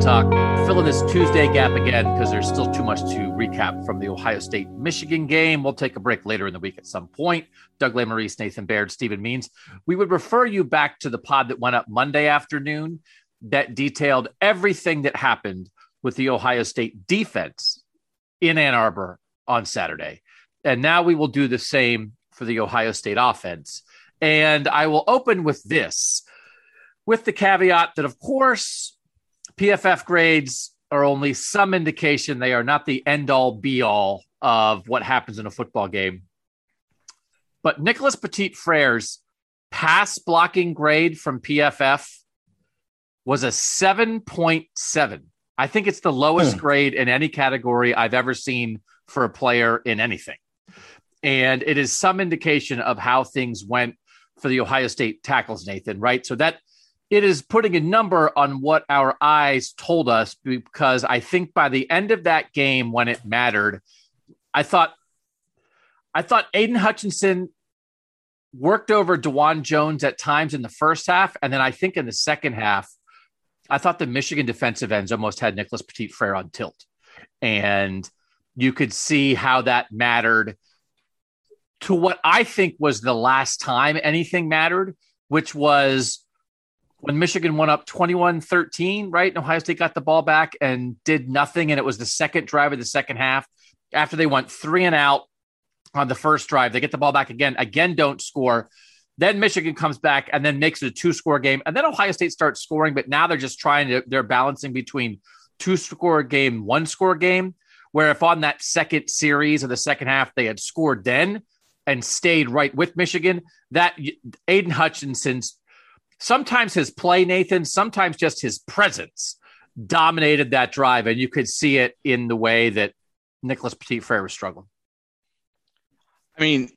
Talk. Filling this Tuesday gap again because there's still too much to recap from the Ohio State Michigan game. We'll take a break later in the week at some point. Doug Lesmerises, Nathan Baird, Stephen Means. We would refer you back to the pod that went up Monday afternoon that detailed everything that happened with the Ohio State defense in Ann Arbor on Saturday. And now we will do the same for the Ohio State offense. And I will open with this with the caveat that, of course, PFF grades are only some indication. They are not the end all be all of what happens in a football game. But Nicholas Petit Frere's pass blocking grade from PFF was a 7.7. I think it's the lowest hmm. grade in any category I've ever seen for a player in anything. And it is some indication of how things went for the Ohio State tackles, Nathan, right? So that it is putting a number on what our eyes told us because I think by the end of that game when it mattered, I thought I thought Aidan Hutchinson worked over Dawand Jones at times in the first half. And then I think in the second half, I thought the Michigan defensive ends almost had Nicholas Petit Frere on tilt. And you could see how that mattered to what I think was the last time anything mattered, which was when Michigan went up 21 13, right? And Ohio State got the ball back and did nothing. And it was the second drive of the second half after they went three and out on the first drive. They get the ball back again, again, don't score. Then Michigan comes back and then makes it a two score game. And then Ohio State starts scoring, but now they're just trying to, they're balancing between two score game, one score game. Where if on that second series of the second half they had scored then and stayed right with Michigan, that Aidan Hutchinson's sometimes his play, Nathan, sometimes just his presence dominated that drive. And you could see it in the way that Nicholas Petit Frere was struggling. I mean,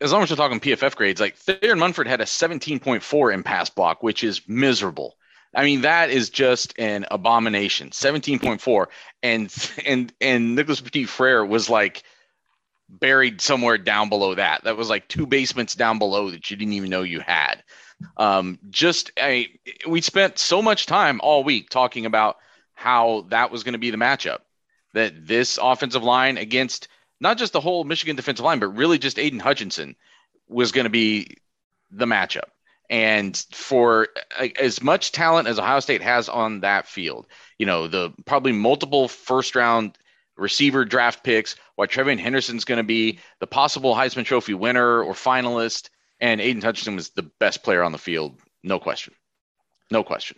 as long as we're talking PFF grades, like Thayer Munford had a 17.4 in pass block, which is miserable. I mean, that is just an abomination. 17.4. And and and Nicholas Petit Frere was like buried somewhere down below that. That was like two basements down below that you didn't even know you had. Um, just I, we spent so much time all week talking about how that was going to be the matchup. That this offensive line against not just the whole Michigan defensive line, but really just Aidan Hutchinson was going to be the matchup. And for as much talent as Ohio State has on that field, you know, the probably multiple first round receiver draft picks, what TreVeyon Henderson's going to be, the possible Heisman Trophy winner or finalist, and Aidan Hutchinson was the best player on the field, no question, no question.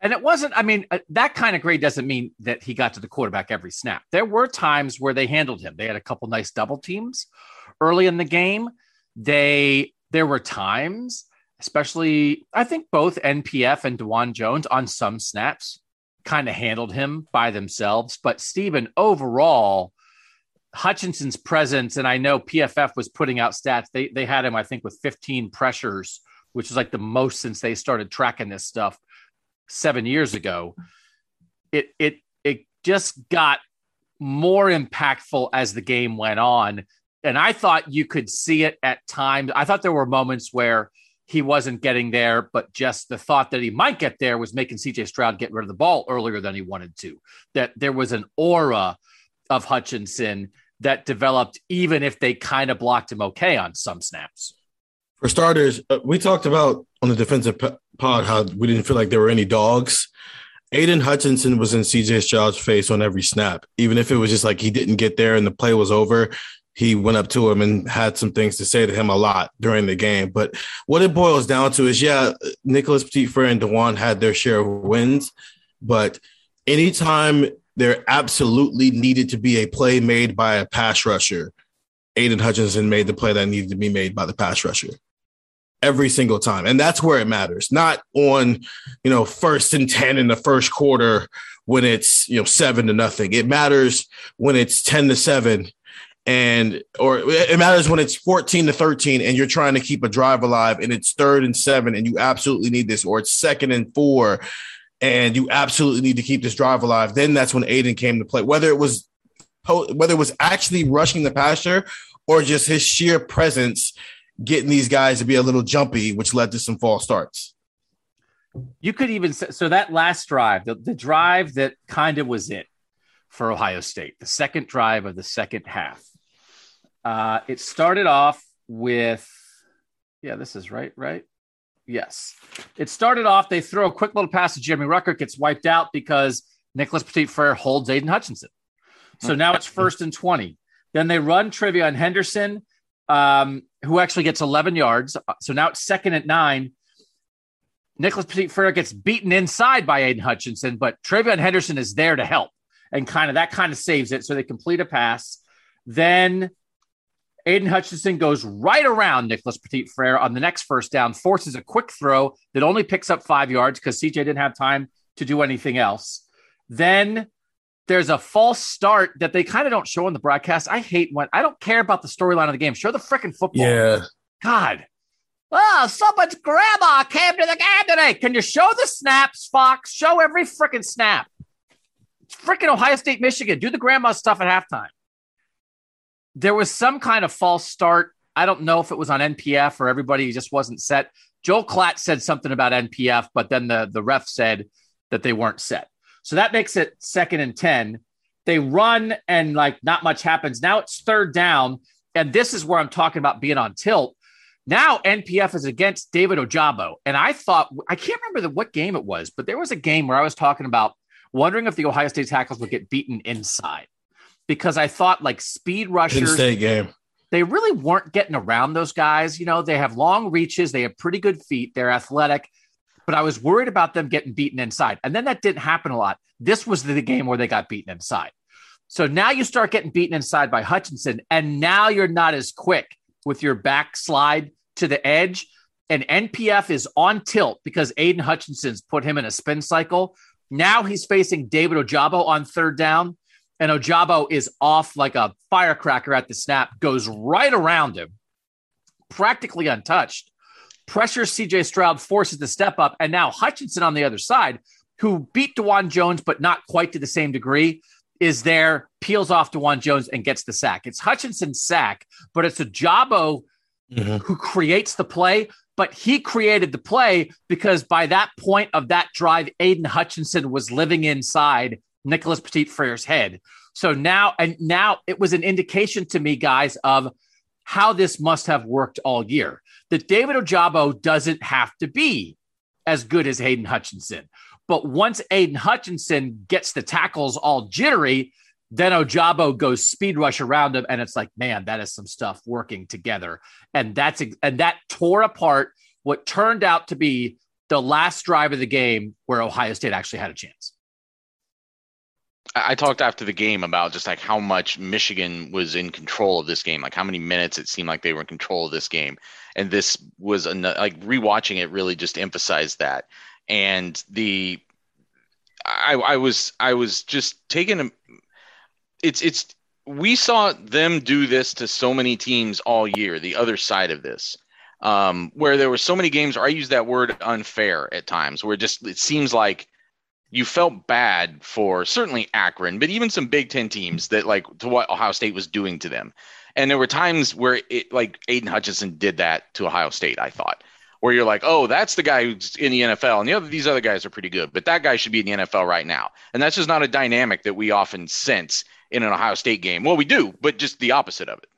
And it wasn't, I mean, uh, that kind of grade doesn't mean that he got to the quarterback every snap. There were times where they handled him. They had a couple nice double teams early in the game. They, there were times, especially, I think both NPF and Dawand Jones on some snaps kind of handled him by themselves. But Stephen, overall, Hutchinson's presence, and I know PFF was putting out stats. They they had him, I think, with 15 pressures, which is like the most since they started tracking this stuff seven years ago. It it it just got more impactful as the game went on. And I thought you could see it at times. I thought there were moments where he wasn't getting there, but just the thought that he might get there was making CJ Stroud get rid of the ball earlier than he wanted to. That there was an aura of Hutchinson that developed, even if they kind of blocked him okay on some snaps. For starters, uh, we talked about on the defensive pod how we didn't feel like there were any dogs. Aidan Hutchinson was in CJ Stroud's face on every snap, even if it was just like he didn't get there and the play was over. He went up to him and had some things to say to him a lot during the game. But what it boils down to is, yeah, Nicholas Petit Frere and Dawand had their share of wins, but anytime there absolutely needed to be a play made by a pass rusher. Aidan Hutchinson made the play that needed to be made by the pass rusher every single time. And that's where it matters, not on, you know, first and 10 in the first quarter when it's, you know, seven to nothing. It matters when it's 10 to seven and, or it matters when it's 14 to 13 and you're trying to keep a drive alive and it's third and seven and you absolutely need this, or it's second and four and you absolutely need to keep this drive alive. Then that's when Aidan came to play. Whether it was whether it was actually rushing the passer or just his sheer presence getting these guys to be a little jumpy, which led to some false starts. You could even so that last drive, the, the drive that kind of was it for Ohio State, the second drive of the second half. Uh, it started off with, yeah, this is right, right? Yes. It started off, they throw a quick little pass to Jeremy Ruckert, gets wiped out because Nicholas Petit Frere holds Aidan Hutchinson. So now it's first and 20. Then they run TreVeyon Henderson, um, who actually gets 11 yards. So now it's second at nine. Nicholas Petit Frere gets beaten inside by Aidan Hutchinson, but TreVeyon Henderson is there to help. And kind of that kind of saves it. So they complete a pass. Then Aidan Hutchinson goes right around Nicholas Petit Frere on the next first down, forces a quick throw that only picks up five yards because CJ didn't have time to do anything else. Then there's a false start that they kind of don't show in the broadcast. I hate when I don't care about the storyline of the game. Show the freaking football. Yeah. God. Oh, someone's grandma came to the game today. Can you show the snaps, Fox? Show every freaking snap. It's freaking Ohio State, Michigan. Do the grandma stuff at halftime. There was some kind of false start. I don't know if it was on NPF or everybody just wasn't set. Joel Klatt said something about NPF, but then the, the ref said that they weren't set. So that makes it second and 10. They run and like not much happens. Now it's third down. And this is where I'm talking about being on tilt. Now NPF is against David Ojabo. And I thought, I can't remember the, what game it was, but there was a game where I was talking about wondering if the Ohio State tackles would get beaten inside because I thought like speed rushers. Game. They really weren't getting around those guys. You know, they have long reaches, they have pretty good feet, they're athletic but I was worried about them getting beaten inside. And then that didn't happen a lot. This was the game where they got beaten inside. So now you start getting beaten inside by Hutchinson, and now you're not as quick with your backslide to the edge. And NPF is on tilt because Aidan Hutchinson's put him in a spin cycle. Now he's facing David Ojabo on third down, and Ojabo is off like a firecracker at the snap, goes right around him, practically untouched pressures CJ Stroud, forces the step up. And now Hutchinson on the other side, who beat Dawand Jones, but not quite to the same degree, is there, peels off Dawand Jones and gets the sack. It's Hutchinson's sack, but it's Ojabo mm-hmm. who creates the play. But he created the play because by that point of that drive, Aidan Hutchinson was living inside Nicholas Petit Frere's head. So now, and now it was an indication to me, guys, of how this must have worked all year that David Ojabo doesn't have to be as good as Aidan Hutchinson. But once Aidan Hutchinson gets the tackles all jittery, then Ojabo goes speed rush around him, and it's like, man, that is some stuff working together, and that's and that tore apart what turned out to be the last drive of the game where Ohio State actually had a chance. I talked after the game about just like how much Michigan was in control of this game, like how many minutes it seemed like they were in control of this game, and this was a, like rewatching it really just emphasized that. And the I, I was I was just taking a it's it's we saw them do this to so many teams all year. The other side of this, um, where there were so many games, or I use that word unfair at times, where just it seems like you felt bad for certainly Akron, but even some Big Ten teams that like to what Ohio State was doing to them. And there were times where it like Aidan Hutchinson did that to Ohio State, I thought, where you're like, oh, that's the guy who's in the NFL, and the other these other guys are pretty good, but that guy should be in the NFL right now. And that's just not a dynamic that we often sense in an Ohio State game. Well, we do, but just the opposite of it.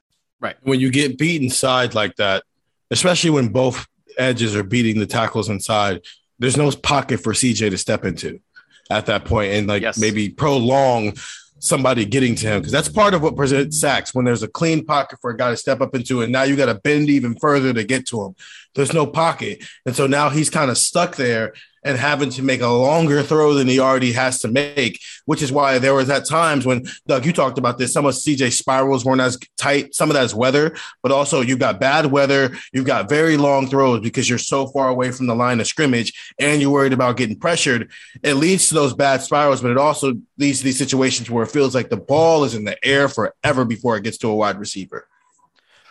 Right. When you get beat inside like that, especially when both edges are beating the tackles inside, there's no pocket for CJ to step into at that point and like yes. maybe prolong somebody getting to him because that's part of what presents sacks when there's a clean pocket for a guy to step up into and now you got to bend even further to get to him. There's no pocket. And so now he's kind of stuck there and having to make a longer throw than he already has to make, which is why there was at times when Doug, you talked about this. Some of CJ spirals weren't as tight. Some of that's weather, but also you've got bad weather. You've got very long throws because you're so far away from the line of scrimmage and you're worried about getting pressured. It leads to those bad spirals, but it also leads to these situations where it feels like the ball is in the air forever before it gets to a wide receiver.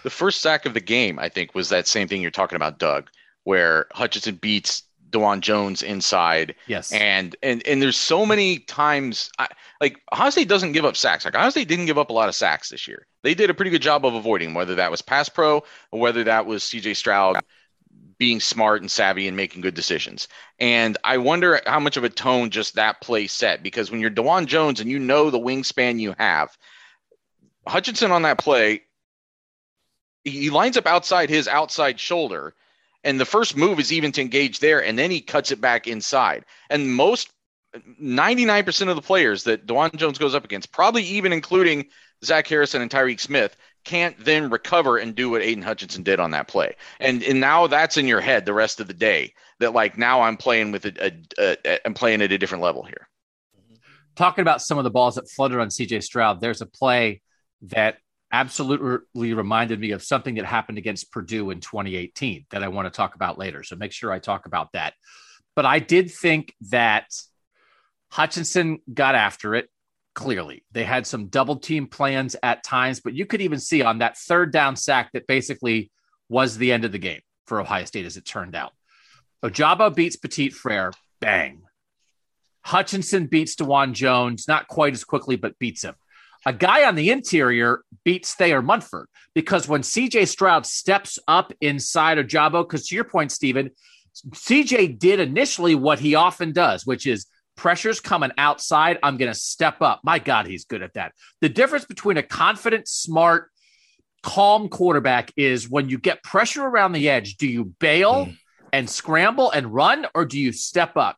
The first sack of the game, I think, was that same thing you're talking about, Doug, where Hutchinson beats Dawand Jones inside. Yes. And and and there's so many times I, like Ohio State doesn't give up sacks. Like Ohio State didn't give up a lot of sacks this year. They did a pretty good job of avoiding whether that was pass pro or whether that was CJ Stroud being smart and savvy and making good decisions. And I wonder how much of a tone just that play set because when you're Dawand Jones and you know the wingspan you have, Hutchinson on that play, he lines up outside his outside shoulder and the first move is even to engage there, and then he cuts it back inside. And most 99% of the players that Dawand Jones goes up against, probably even including Zach Harrison and Tyreke Smith, can't then recover and do what Aidan Hutchinson did on that play. And and now that's in your head the rest of the day. That like now I'm playing with a, I'm playing at a different level here. Talking about some of the balls that flooded on CJ Stroud, there's a play that absolutely reminded me of something that happened against Purdue in 2018 that I want to talk about later. So make sure I talk about that. But I did think that Hutchinson got after it clearly. They had some double team plans at times, but you could even see on that third down sack that basically was the end of the game for Ohio State as it turned out. Ojabo beats Petit Frere, bang. Hutchinson beats Dawand Jones, not quite as quickly, but beats him a guy on the interior beats Thayer Munford because when CJ Stroud steps up inside of Jabo, because to your point, Stephen, CJ did initially what he often does, which is pressure's coming outside. I'm going to step up. My God, he's good at that. The difference between a confident, smart, calm quarterback is when you get pressure around the edge, do you bail mm. and scramble and run, or do you step up?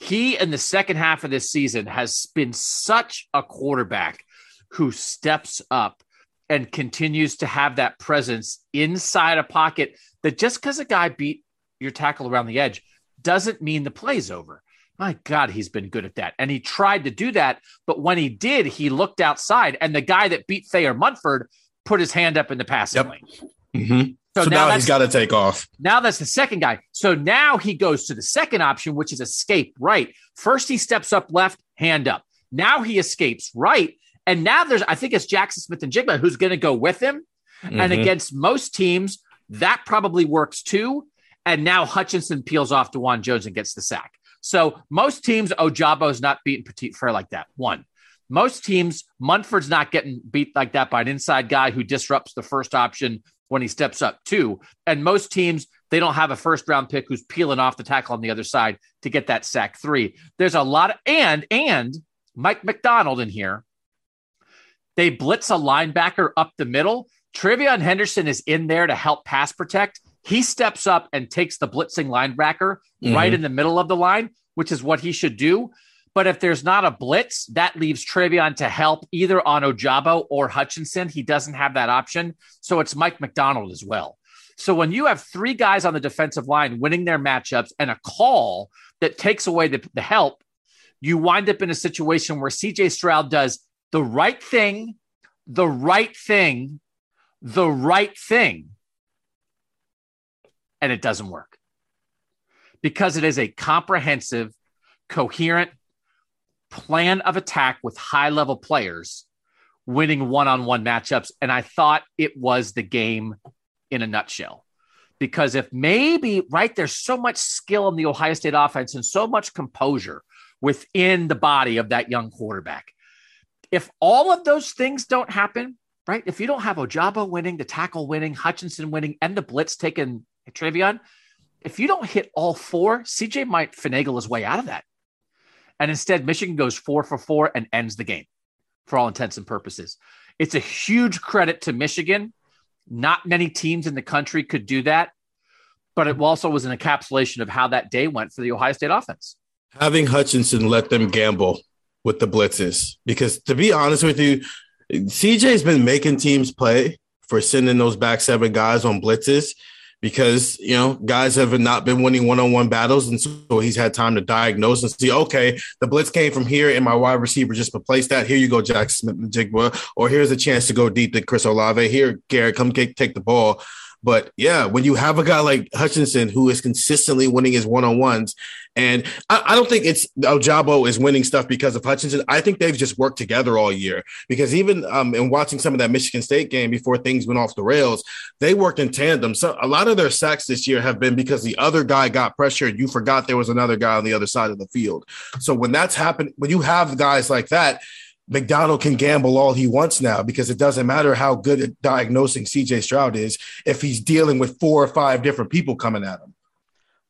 He, in the second half of this season, has been such a quarterback who steps up and continues to have that presence inside a pocket that just because a guy beat your tackle around the edge doesn't mean the play's over. My God, he's been good at that. And he tried to do that. But when he did, he looked outside, and the guy that beat Thayer Munford put his hand up in the passing yep. lane. Mm-hmm. So, so, now, now he's got to take off. Now that's the second guy. So now he goes to the second option, which is escape right. First, he steps up left, hand up. Now he escapes right. And now there's, I think it's Jaxon Smith-Njigba who's going to go with him. Mm-hmm. And against most teams, that probably works too. And now Hutchinson peels off Dawand Jones and gets the sack. So most teams, Ojabo's not beating Petit Frere like that. One. Most teams, Munford's not getting beat like that by an inside guy who disrupts the first option when he steps up. Two. And most teams, they don't have a first round pick who's peeling off the tackle on the other side to get that sack. Three. There's a lot of, and, and Mike Macdonald in here they blitz a linebacker up the middle. TreVeyon Henderson is in there to help pass protect. He steps up and takes the blitzing linebacker mm-hmm. right in the middle of the line, which is what he should do. But if there's not a blitz, that leaves TreVeyon to help either on Ojabo or Hutchinson. He doesn't have that option. So it's Mike Macdonald as well. So when you have three guys on the defensive line winning their matchups and a call that takes away the, the help, you wind up in a situation where CJ Stroud does the right thing, the right thing, the right thing, and it doesn't work because it is a comprehensive, coherent plan of attack with high level players winning one on one matchups. And I thought it was the game in a nutshell. Because if maybe, right, there's so much skill in the Ohio State offense and so much composure within the body of that young quarterback if all of those things don't happen, right? If you don't have Ojabo winning, the tackle winning, Hutchinson winning, and the blitz taking TreVeyon, if you don't hit all four, CJ might finagle his way out of that. And instead, Michigan goes four for four and ends the game for all intents and purposes. It's a huge credit to Michigan. Not many teams in the country could do that, but it also was an encapsulation of how that day went for the Ohio State offense. Having Hutchinson let them gamble with the blitzes because to be honest with you, CJ's been making teams play for sending those back seven guys on blitzes because you know guys have not been winning one-on-one battles and so he's had time to diagnose and see okay the blitz came from here and my wide receiver just replaced that. Here you go Jaxon Smith-Njigba or here's a chance to go deep to Chris Olave. Here Garrett come take the ball But yeah, when you have a guy like Hutchinson who is consistently winning his one on ones, and I, I, don't think it's Ojabo is winning stuff because of Hutchinson. I think they've just worked together all year because even um, in watching some of that Michigan State game before things went off the rails, they worked in tandem. So a lot of their sacks this year have been because the other guy got pressured. you forgot there was another guy on the other side of the field. So when that's happened, when you have guys like that, Macdonald can gamble all he wants now because it doesn't matter how good at diagnosing CJ Stroud is if he's dealing with four or five different people coming at him.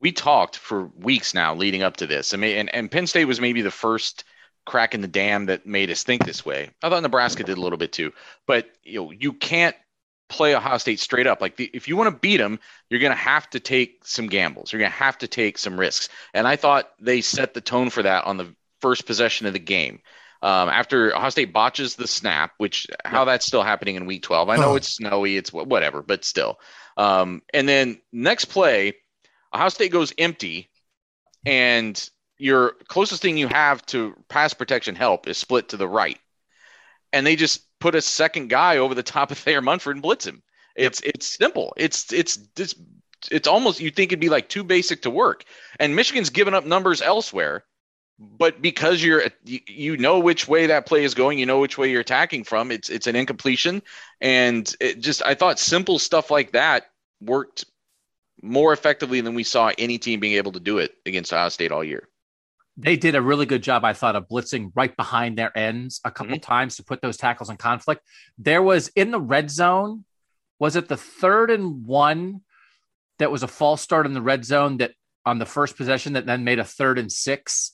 We talked for weeks now leading up to this. I mean, and, and Penn State was maybe the first crack in the dam that made us think this way. I thought Nebraska did a little bit too, but you know, you can't play Ohio State straight up. Like the, if you want to beat them, you're going to have to take some gambles. You're going to have to take some risks. And I thought they set the tone for that on the first possession of the game. Um, after Ohio State botches the snap, which how that's still happening in week 12. I know oh. it's snowy, it's whatever, but still. Um, and then next play, Ohio State goes empty, and your closest thing you have to pass protection help is split to the right. And they just put a second guy over the top of Thayer Munford and blitz him. It's yep. it's simple. It's it's it's it's almost you think it'd be like too basic to work. And Michigan's given up numbers elsewhere but because you're you, know which way that play is going, you know which way you're attacking from. It's it's an incompletion, and it just I thought simple stuff like that worked more effectively than we saw any team being able to do it against Ohio State all year. They did a really good job, I thought, of blitzing right behind their ends a couple mm-hmm. times to put those tackles in conflict. There was in the red zone, was it the third and one that was a false start in the red zone that on the first possession that then made a third and six?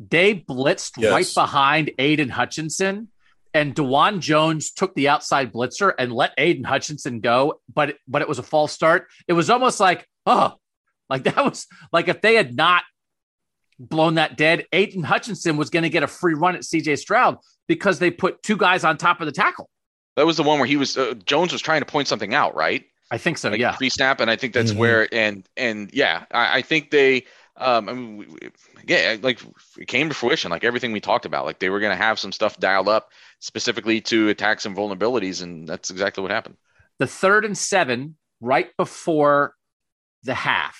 They blitzed yes. right behind Aidan Hutchinson, and Dawand Jones took the outside blitzer and let Aidan Hutchinson go, but but it was a false start. It was almost like, oh, like that was like if they had not blown that dead, Aidan Hutchinson was going to get a free run at CJ Stroud because they put two guys on top of the tackle. That was the one where he was uh, Jones was trying to point something out, right? I think so. Like yeah, pre snap, and I think that's mm-hmm. where and and yeah, I, I think they um, I mean, we, yeah, like it came to fruition, like everything we talked about. Like they were going to have some stuff dialed up specifically to attack some vulnerabilities, and that's exactly what happened. The third and seven, right before the half,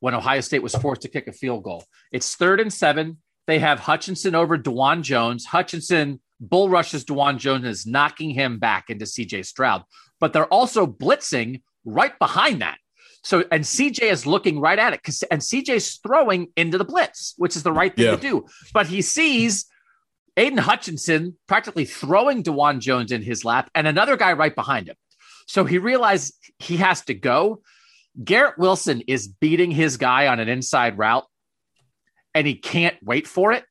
when Ohio State was forced to kick a field goal. It's third and seven. They have Hutchinson over Dawand Jones. Hutchinson bull rushes Dawand Jones is knocking him back into CJ Stroud. But they're also blitzing right behind that. So, and CJ is looking right at it because, and CJ's throwing into the blitz, which is the right thing yeah. to do. But he sees Aidan Hutchinson practically throwing Dawand Jones in his lap and another guy right behind him. So he realized he has to go. Garrett Wilson is beating his guy on an inside route and he can't wait for it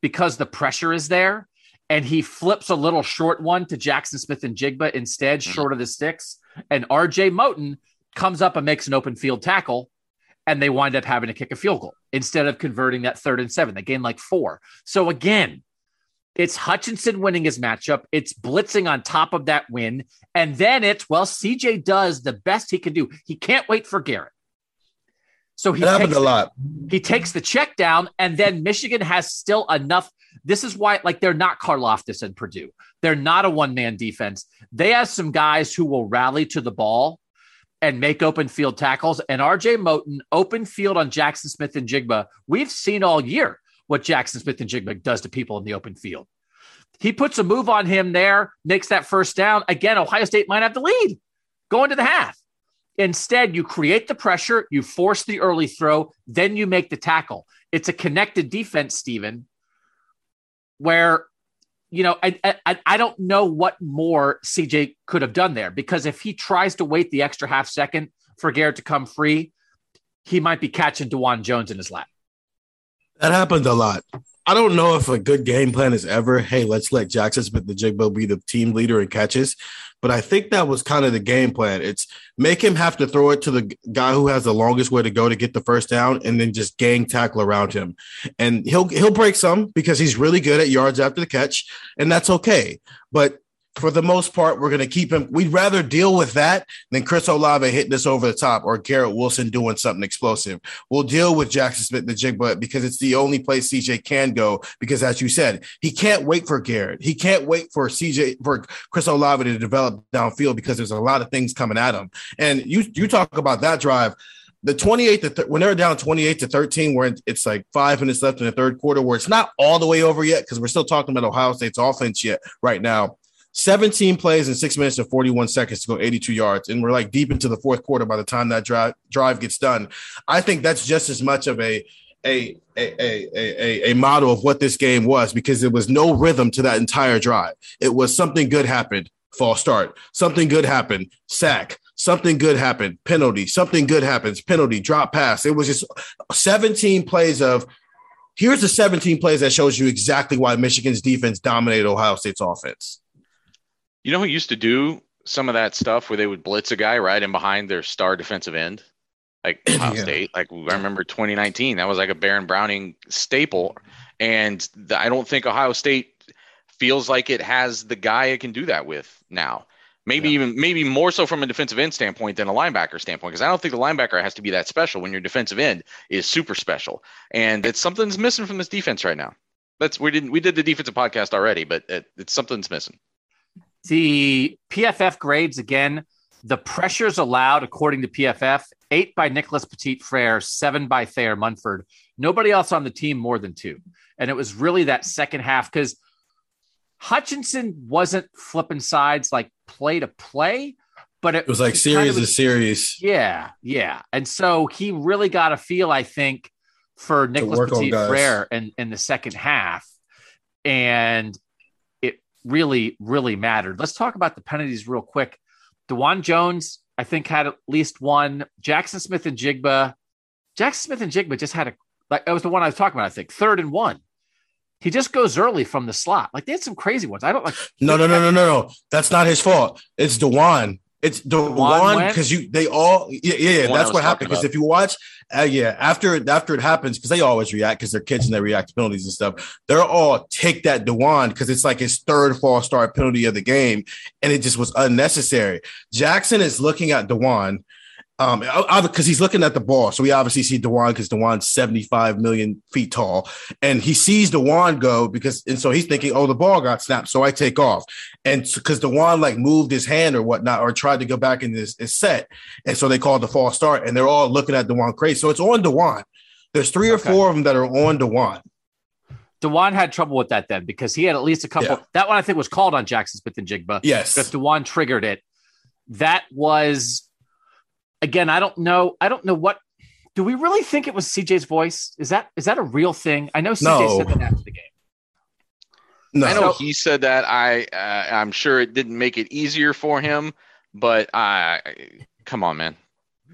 because the pressure is there. And he flips a little short one to Jaxon Smith-Njigba instead, mm-hmm. short of the sticks. And RJ Moten comes up and makes an open field tackle, and they wind up having to kick a field goal instead of converting that third and seven. They gain like four. So again, it's Hutchinson winning his matchup. It's blitzing on top of that win. And then it's, well, CJ does the best he can do. He can't wait for Garrett. So he happened a lot. He takes the check down, and then Michigan has still enough. This is why, like, they're not Karlaftis and Purdue. They're not a one man defense. They have some guys who will rally to the ball and make open field tackles. And RJ Moten, open field on Jaxon Smith-Njigba. We've seen all year what Jaxon Smith-Njigba does to people in the open field. He puts a move on him there, makes that first down. Again, Ohio State might have the lead going to the half. Instead, you create the pressure, you force the early throw, then you make the tackle. It's a connected defense, Stephen, where you know, I, I, I don't know what more CJ could have done there because if he tries to wait the extra half second for Garrett to come free, he might be catching Dawand Jones in his lap. That happened a lot. I don't know if a good game plan is ever, hey, let's let Jaxon Smith-Njigba be the team leader in catches. But I think that was kind of the game plan. It's make him have to throw it to the guy who has the longest way to go to get the first down, and then just gang tackle around him. And he'll he'll break some because he's really good at yards after the catch, and that's okay. But for the most part, we're going to keep him. We'd rather deal with that than Chris Olave hitting this over the top or Garrett Wilson doing something explosive. We'll deal with Jaxon Smith-Njigba because it's the only place CJ can go. Because as you said, he can't wait for Garrett. He can't wait for CJ for Chris Olave to develop downfield because there's a lot of things coming at him. And you you talk about that drive the 28 to th- when they're down 28 to 13 where it's like five minutes left in the third quarter where it's not all the way over yet because we're still talking about ohio state's offense yet right now 17 plays in six minutes and 41 seconds to go 82 yards. And we're like deep into the fourth quarter by the time that drive, drive gets done. I think that's just as much of a a, a, a, a, a model of what this game was because there was no rhythm to that entire drive. It was something good happened, false start. Something good happened, sack. Something good happened, penalty. Something good happens, penalty, drop pass. It was just 17 plays of here's the 17 plays that shows you exactly why Michigan's defense dominated Ohio State's offense. You know who used to do some of that stuff where they would blitz a guy right in behind their star defensive end? Like Ohio yeah. State. Like I remember 2019, that was like a Baron Browning staple. And the, I don't think Ohio State feels like it has the guy it can do that with now. Maybe yeah. even maybe more so from a defensive end standpoint than a linebacker standpoint, because I don't think the linebacker has to be that special when your defensive end is super special. And it's something's missing from this defense right now. That's we didn't we did the defensive podcast already, but it, it's something's missing. The PFF grades again, the pressures allowed according to PFF eight by Nicholas Petit Frere, seven by Thayer Munford. Nobody else on the team more than two. And it was really that second half because Hutchinson wasn't flipping sides like play to play, but it, it was like series to series. Yeah, yeah. And so he really got a feel, I think, for Nicholas Petit Frere in, in the second half. And really, really mattered. Let's talk about the penalties real quick. Dawand Jones, I think, had at least one. Jaxon Smith-Njigba. Jaxon Smith-Njigba just had a like that was the one I was talking about. I think third and one. He just goes early from the slot. Like they had some crazy ones. I don't like. No, no, no, no, no, no. That's not his fault. It's Dawand. It's the one because you they all yeah yeah, yeah that's what happened because if you watch uh, yeah after after it happens because they always react because they're kids and they react to penalties and stuff they're all take that Dawand because it's like his third false start penalty of the game and it just was unnecessary. Jaxon is looking at Dawand um, because he's looking at the ball, so we obviously see Dawand because Dawand's 75 million feet tall, and he sees Dawand go because, and so he's thinking, oh, the ball got snapped, so I take off, and because Dawand like moved his hand or whatnot, or tried to go back in this, set, and so they called the false start, and they're all looking at Dawand crazy, so it's on Dawand. There's three or okay. four of them that are on Dawand. Dawand had trouble with that then because he had at least a couple. Yeah. That one I think was called on Jaxon Smith-Njigba. Yes, because Dawand triggered it. That was again, I don't know. I don't know what. Do we really think it was CJ's voice? Is that is that a real thing? I know CJ no. said that after the game. No. I know he said that. I uh, I'm sure it didn't make it easier for him, but I come on, man.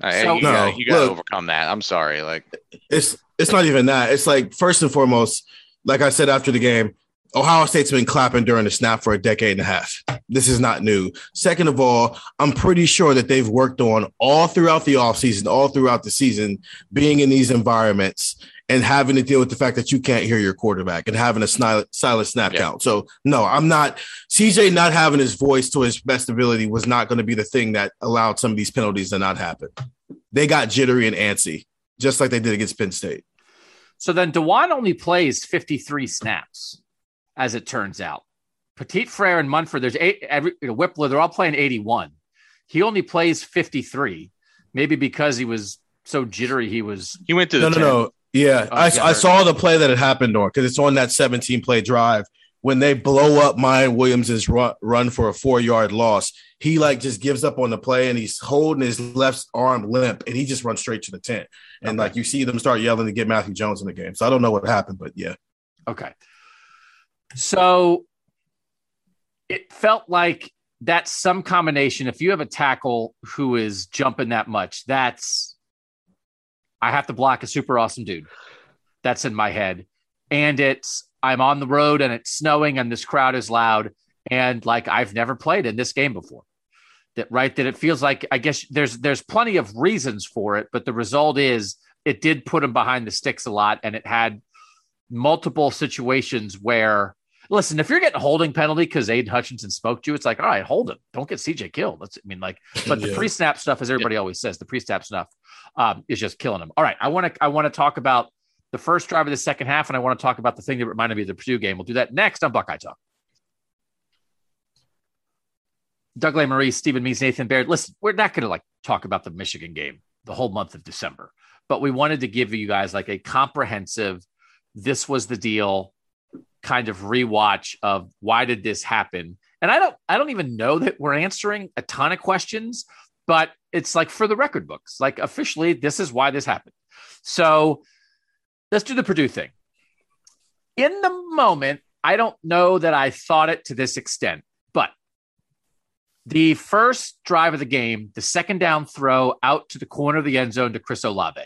So, you, no, gotta, you gotta look, overcome that. I'm sorry. Like it's it's not even that. It's like first and foremost, like I said after the game, Ohio State's been clapping during the snap for a decade and a half. This is not new. Second of all, I'm pretty sure that they've worked on all throughout the offseason, all throughout the season, being in these environments and having to deal with the fact that you can't hear your quarterback and having a silent, snap yeah. count. So, no, I'm not. CJ not having his voice to his best ability was not going to be the thing that allowed some of these penalties to not happen. They got jittery and antsy, just like they did against Penn State. So then Dawand only plays 53 snaps as it turns out. Petit Frere and Munford, there's eight, every, you know, Wypler, they're all playing 81. He only plays 53, maybe because he was so jittery. He was. He went to the. No, 10. no, no. Yeah, oh, I, I saw the play that had happened, or because it's on that 17 play drive when they blow up Miyan Williams's run, run for a four yard loss. He like just gives up on the play and he's holding his left arm limp and he just runs straight to the tent. And okay. like you see them start yelling to get Matthew Jones in the game. So I don't know what happened, but yeah. Okay. So it felt like that's some combination. If you have a tackle who is jumping that much, that's I have to block a super awesome dude. That's in my head. And it's I'm on the road and it's snowing and this crowd is loud. And like I've never played in this game before. That right that it feels like I guess there's there's plenty of reasons for it, but the result is it did put him behind the sticks a lot and it had multiple situations where listen, if you're getting a holding penalty because Aidan Hutchinson spoke to you, it's like, all right, hold him. Don't get CJ killed. That's, I mean, like, but the Yeah. pre-snap stuff, as everybody always says, the pre-snap stuff um, is just killing him. All right, I want to I want to talk about the first drive of the second half, and I want to talk about the thing that reminded me of the Purdue game. We'll do that next on Buckeye Talk. Doug Marie, Stephen Means, Nathan Baird. Listen, we're not going to like talk about the Michigan game the whole month of December, but we wanted to give you guys like a comprehensive, this was the deal kind of rewatch of why did this happen. And I don't, I don't even know that we're answering a ton of questions, but it's like for the record books, like officially, this is why this happened. So let's do the Purdue thing. In the moment, I don't know that I thought it to this extent, but the first drive of the game, the second down throw out to the corner of the end zone to Chris Olave.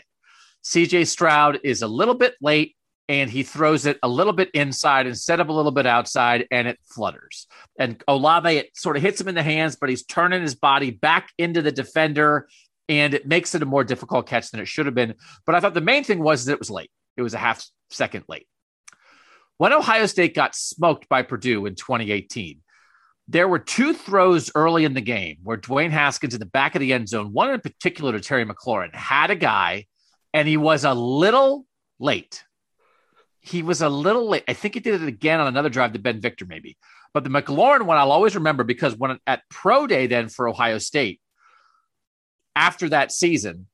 CJ Stroud is a little bit late and he throws it a little bit inside instead of a little bit outside and it flutters. And Olave, it sort of hits him in the hands, but he's turning his body back into the defender and it makes it a more difficult catch than it should have been. But I thought the main thing was that it was late. It was a half second late. When Ohio State got smoked by Purdue in 2018, there were two throws early in the game where Dwayne Haskins in the back of the end zone, one in particular to Terry McLaurin, had a guy and he was a little late. He was a little late. I think he did it again on another drive to Ben Victor, maybe. But the McLaurin one I'll always remember because when at Pro Day then for Ohio State, after that season,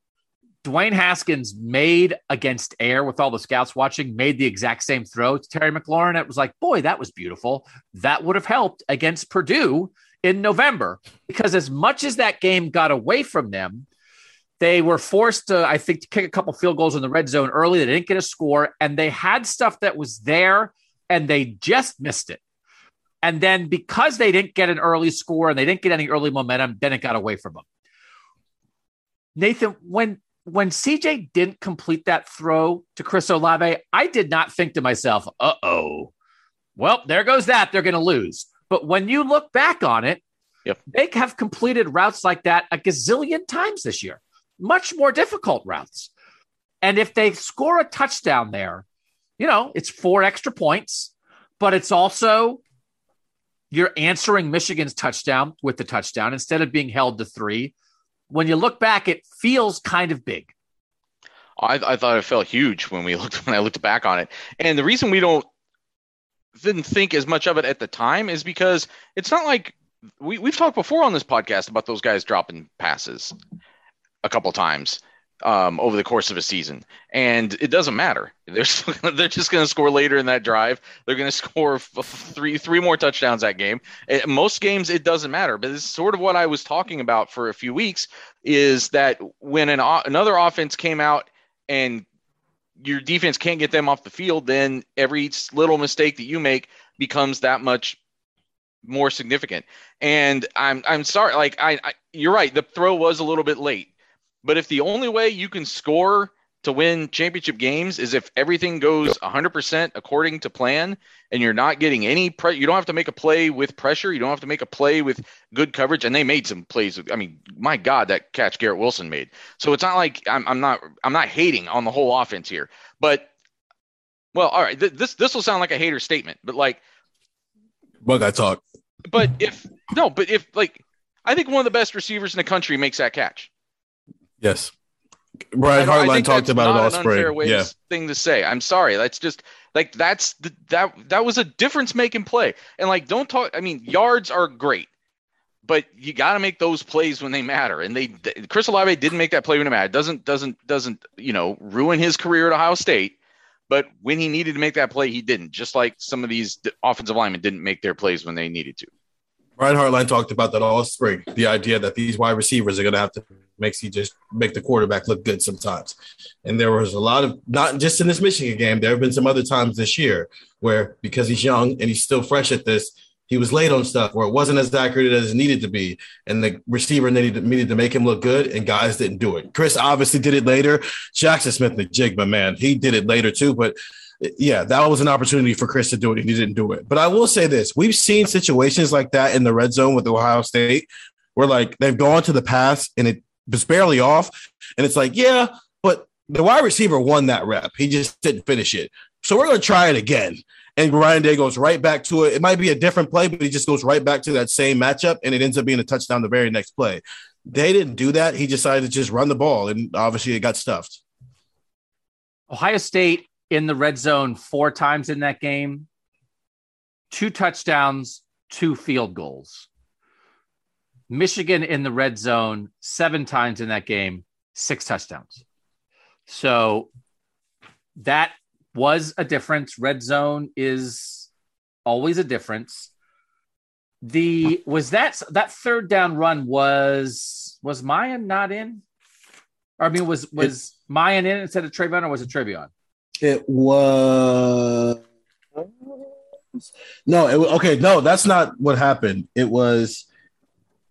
Dwayne Haskins made against air with all the scouts watching, made the exact same throw to Terry McLaurin. It was like, boy, that was beautiful. That would have helped against Purdue in November because as much as that game got away from them, they were forced to, I think, to kick a couple field goals in the red zone early. They didn't get a score, and they had stuff that was there, and they just missed it. And then because they didn't get an early score and they didn't get any early momentum, then it got away from them. Nathan, when when CJ didn't complete that throw to Chris Olave, I did not think to myself, "Uh oh, well, there goes that. They're going to lose." But when you look back on it, Yep. they have completed routes like that a gazillion times this year, much more difficult routes. And if they score a touchdown there, you know, it's four extra points, but it's also you're answering Michigan's touchdown with the touchdown instead of being held to three. When you look back, it feels kind of big. I, I thought it felt huge when we looked when I looked back on it. And the reason we don't didn't think as much of it at the time is because it's not like we, we've talked before on this podcast about those guys dropping passes a couple times um, over the course of a season, and it doesn't matter. They're still, they're just going to score later in that drive. They're going to score f- three three more touchdowns that game. Eh, most games it doesn't matter, but is sort of what I was talking about for a few weeks. Is that when an another offense came out and your defense can't get them off the field, then every little mistake that you make becomes that much more significant. And I'm I'm sorry, like I, I you're right, the throw was a little bit late. But if the only way you can score to win championship games is if everything goes 100% according to plan and you're not getting any pre- you don't have to make a play with pressure, you don't have to make a play with good coverage and they made some plays. I mean, my god, that catch Garrett Wilson made. So it's not like I'm, I'm not I'm not hating on the whole offense here. But well, all right, th- this this will sound like a hater statement, but like Buckeye talk. but if no, but if like I think one of the best receivers in the country makes that catch. Yes. Brian I don't- I Hartline talked about it all spring. Yeah. thing to say. I'm sorry. That's just like that's the, that that was a difference making play. And like don't talk. I mean, yards are great, but you got to make those plays when they matter. And they Chris Olave didn't make that play when it mattered. Doesn't doesn't doesn't you know ruin his career at Ohio State. But when he needed to make that play, he didn't. Just like some of these offensive linemen didn't make their plays when they needed to. Brian Hartline talked about that all spring. The idea that these wide receivers are going to have to make just make the quarterback look good sometimes. And there was a lot of not just in this Michigan game. There have been some other times this year where because he's young and he's still fresh at this, he was late on stuff where it wasn't as accurate as it needed to be, and the receiver needed needed to make him look good, and guys didn't do it. Chris obviously did it later. Jaxon Smith, the Jigma man, he did it later too, but yeah, that was an opportunity for Chris to do it, and he didn't do it. But I will say this: we've seen situations like that in the red zone with Ohio State, where like they've gone to the pass and it was barely off, and it's like, yeah, but the wide receiver won that rep. He just didn't finish it. So we're going to try it again. and Ryan Day goes right back to it. It might be a different play, but he just goes right back to that same matchup, and it ends up being a touchdown the very next play. They didn't do that. He decided to just run the ball, and obviously it got stuffed. Ohio State in the red zone four times in that game, two touchdowns, two field goals. Michigan in the red zone seven times in that game, six touchdowns. So that was a difference. Red zone is always a difference. The was that that third down run was was Miyan not in? Or, I mean, was was it, Miyan in instead of TreVeyon, or was it TreVeyon? It was no. It, okay, no, that's not what happened. It was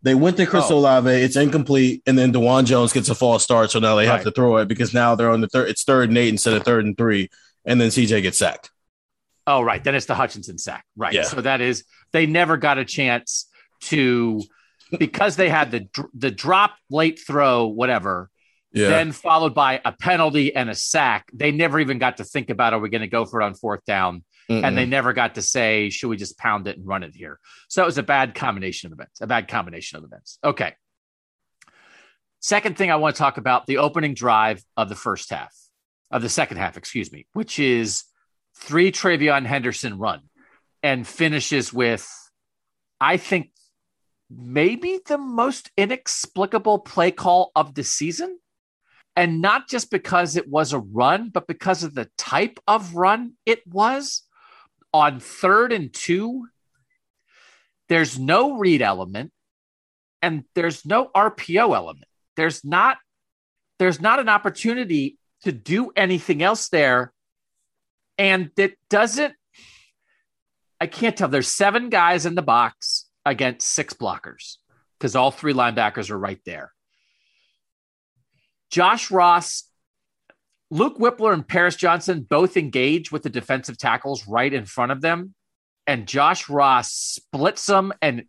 they went to Chris oh. Olave. It's incomplete, and then Dawand Jones gets a false start, so now they right. have to throw it because now they're on the third. It's third and eight instead of third and three, and then CJ gets sacked. Oh, right. Then it's the Hutchinson sack. Right. Yeah. So that is they never got a chance to because they had the the drop late throw whatever. Yeah. Then followed by a penalty and a sack. They never even got to think about are we going to go for it on fourth down? Mm-mm. and they never got to say, should we just pound it and run it here? So it was a bad combination of events, a bad combination of events. Okay. Second thing I want to talk about the opening drive of the first half, of the second half, excuse me, which is three TreVeyon Henderson run and finishes with, I think, maybe the most inexplicable play call of the season. And not just because it was a run, but because of the type of run it was on third and two, there's no read element and there's no RPO element. There's not there's not an opportunity to do anything else there. And it doesn't I can't tell. There's seven guys in the box against six blockers because all three linebackers are right there. Josh Ross Luke Wypler and Paris Johnson both engage with the defensive tackles right in front of them. And Josh Ross splits them and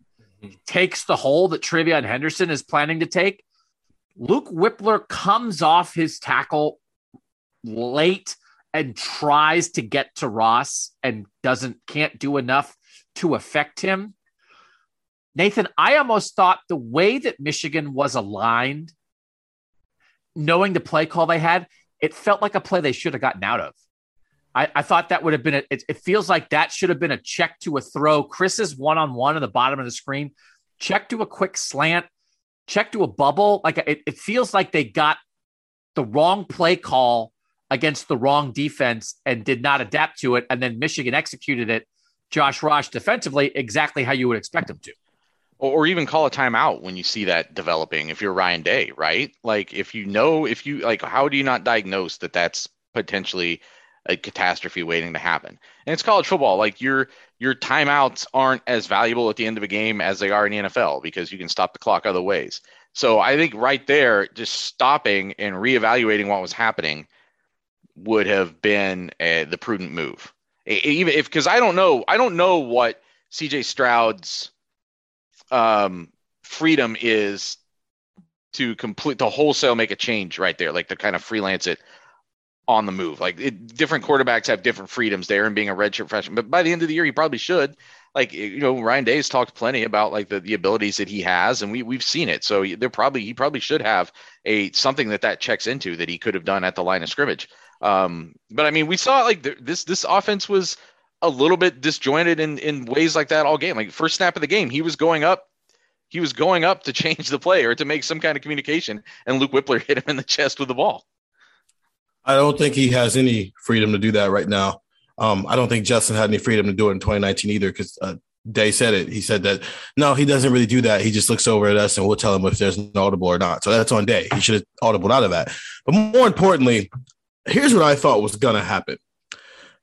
takes the hole that TreVeyon Henderson is planning to take. Luke Wypler comes off his tackle late and tries to get to Ross and doesn't can't do enough to affect him. Nathan, I almost thought the way that Michigan was aligned, knowing the play call they had, it felt like a play they should have gotten out of. I, I thought that would have been a, it, it feels like that should have been a check to a throw. Chris is one on one at the bottom of the screen, check to a quick slant, check to a bubble. Like it, it feels like they got the wrong play call against the wrong defense and did not adapt to it. And then Michigan executed it, Josh Ross defensively, exactly how you would expect him to or even call a timeout when you see that developing if you're Ryan Day, right? Like if you know if you like how do you not diagnose that that's potentially a catastrophe waiting to happen? And it's college football. Like your your timeouts aren't as valuable at the end of a game as they are in the NFL because you can stop the clock other ways. So I think right there, just stopping and reevaluating what was happening would have been the prudent move. Even if because I don't know, I don't know what CJ Stroud's um, freedom is to complete to wholesale make a change right there, like to kind of freelance it on the move. Like it, different quarterbacks have different freedoms there, and being a redshirt freshman. But by the end of the year, he probably should. Like you know, Ryan Day's talked plenty about like the, the abilities that he has, and we we've seen it. So they're probably he probably should have a something that that checks into that he could have done at the line of scrimmage. Um, but I mean, we saw like this this offense was a little bit disjointed in in ways like that all game. Like first snap of the game, he was going up, he was going up to change the play or to make some kind of communication, and Luke Wypler hit him in the chest with the ball. I don't think he has any freedom to do that right now. Um, I don't think Justin had any freedom to do it in 2019 either because uh, Day said it. He said that no, he doesn't really do that. He just looks over at us and we'll tell him if there's an audible or not. So that's on Day. He should have audible out of that. But more importantly, here's what I thought was gonna happen.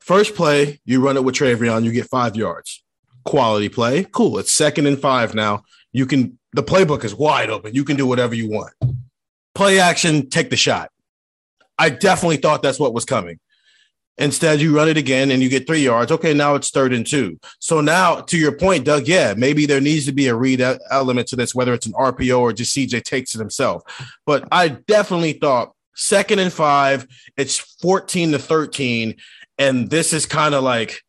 First play, you run it with TreVeyon, you get five yards. Quality play. Cool. It's second and five now. You can, the playbook is wide open. You can do whatever you want. Play action, take the shot. I definitely thought that's what was coming. Instead, you run it again and you get three yards. Okay, now it's third and two. So now, to your point, Doug, yeah, maybe there needs to be a read element to this, whether it's an RPO or just CJ takes it himself. But I definitely thought second and five, it's 14 to 13, and this is kind of like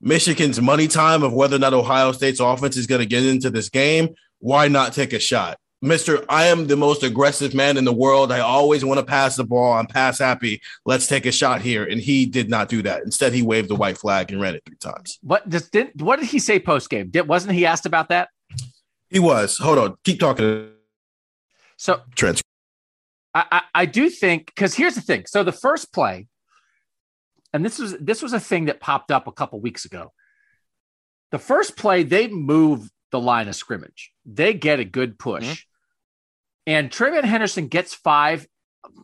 Michigan's money time of whether or not Ohio State's offense is going to get into this game, why not take a shot? Mr. I am the most aggressive man in the world. I always want to pass the ball. I'm pass happy. Let's take a shot here. And he did not do that. Instead, he waved the white flag and ran it three times. What does did what did he say post game? Did wasn't he asked about that? He was. Hold on. Keep talking. So Trent. I, I, I do think because here's the thing. So the first play, and this was this was a thing that popped up a couple weeks ago. The first play, they move the line of scrimmage. They get a good push. Mhm. And TreVeyon Henderson gets five,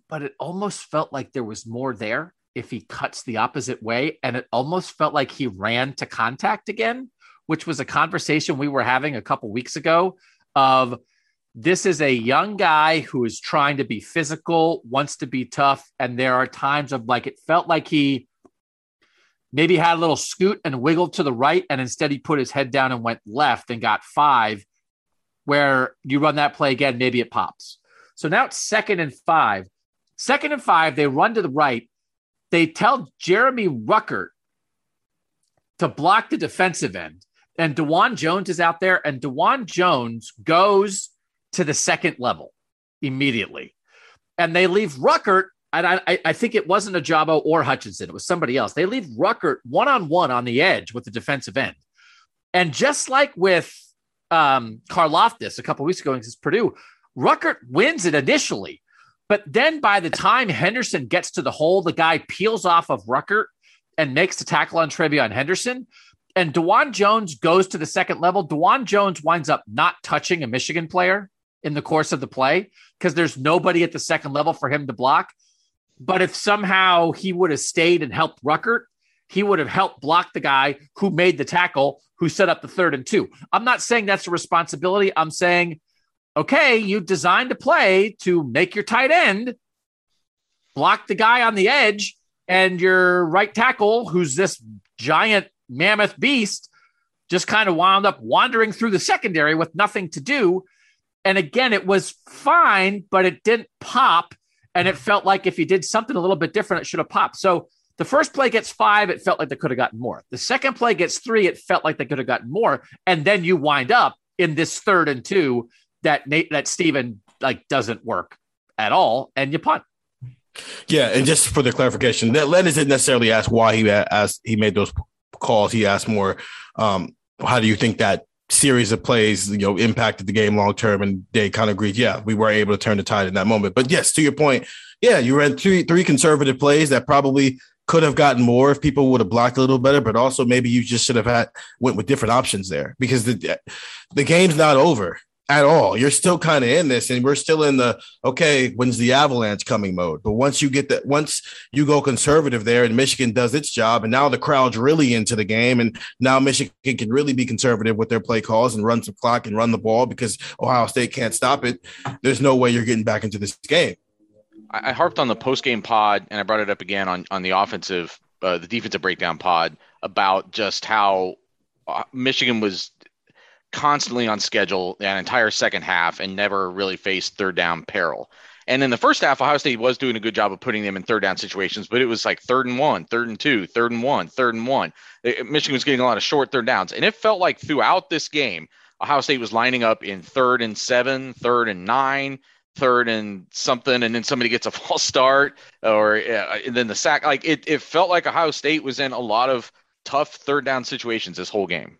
but it almost felt like there was more there if he cuts the opposite way. And it almost felt like he ran to contact again, which was a conversation we were having a couple weeks ago of this is a young guy who is trying to be physical, wants to be tough. And there are times of like, it felt like he maybe had a little scoot and wiggled to the right. And instead he put his head down and went left and got five where you run that play again, maybe it pops. So now it's second and five. Second and five, they run to the right. They tell Jeremy Ruckert to block the defensive end. And Dawand Jones is out there, and Dawand Jones goes to the second level immediately. And they leave Ruckert, I, I- I think it wasn't Ojabo or Hutchinson, it was somebody else. They leave Ruckert one on one on the edge with the defensive end. And just like with um, a couple weeks ago against Purdue, Ruckert wins it initially. But then by the time Henderson gets to the hole, the guy peels off of Ruckert and makes the tackle on TreVeyon Henderson. And Dawand Jones goes to the second level. Dawand Jones winds up not touching a Michigan player in the course of the play because there's nobody at the second level for him to block. But if somehow he would have stayed and helped Ruckert, he would have helped block the guy who made the tackle, who set up the third and two. I'm not saying that's a responsibility. I'm saying, okay, you designed a play to make your tight end block the guy on the edge, and your right tackle, who's this giant mammoth beast, just kind of wound up wandering through the secondary with nothing to do. And again, it was fine, but it didn't pop. And it felt like if you did something a little bit different, it should have popped. So the first play gets five, it felt like they could have gotten more. The second play gets three, it felt like they could have gotten more. And then you wind up in this third and two that Nate that Steven like doesn't work at all, and you punt. Yeah, and just for the clarification, that Len didn't necessarily ask why he asked he made those calls. He asked more, um, how do you think that series of plays, you know, impacted the game long term? And they kind of agreed, yeah, we were able to turn the tide in that moment. But yes, to your point, yeah, you ran three three conservative plays that probably could have gotten more if people would have blocked a little better, but also maybe you just should have had went with different options there because the the game's not over at all. You're still kind of in this, and we're still in the okay. When's the avalanche coming mode? But once you get that, once you go conservative there, and Michigan does its job, and now the crowd's really into the game, and now Michigan can really be conservative with their play calls and run some clock and run the ball because Ohio State can't stop it. There's no way you're getting back into this game. I, harped on the post game pod, and I brought it up again on on the offensive, uh, the defensive breakdown pod about just how uh, Michigan was constantly on schedule an entire second half and never really faced third down peril. And in the first half, Ohio State was doing a good job of putting them in third down situations, but it was like third and one, third and two, third and one, third and one. Michigan was getting a lot of short third downs. And it felt like throughout this game, Ohio State was lining up in third and seven, third and nine, third and something, and then somebody gets a false start, or uh, and then the sack. Like it, it felt like Ohio State was in a lot of tough third down situations this whole game.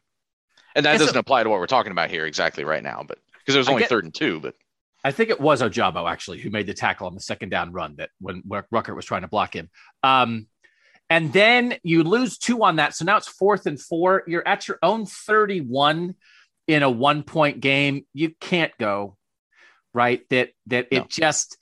And that Yes, doesn't so- apply to what we're talking about here exactly right now, but because it was only get- third and two, but I think it was Ojabo actually who made the tackle on the second down run that when Ruckert was trying to block him. Um, and then you lose two on that. So now it's fourth and four. You're at your own 31 in a one point game. You can't go right. That that it just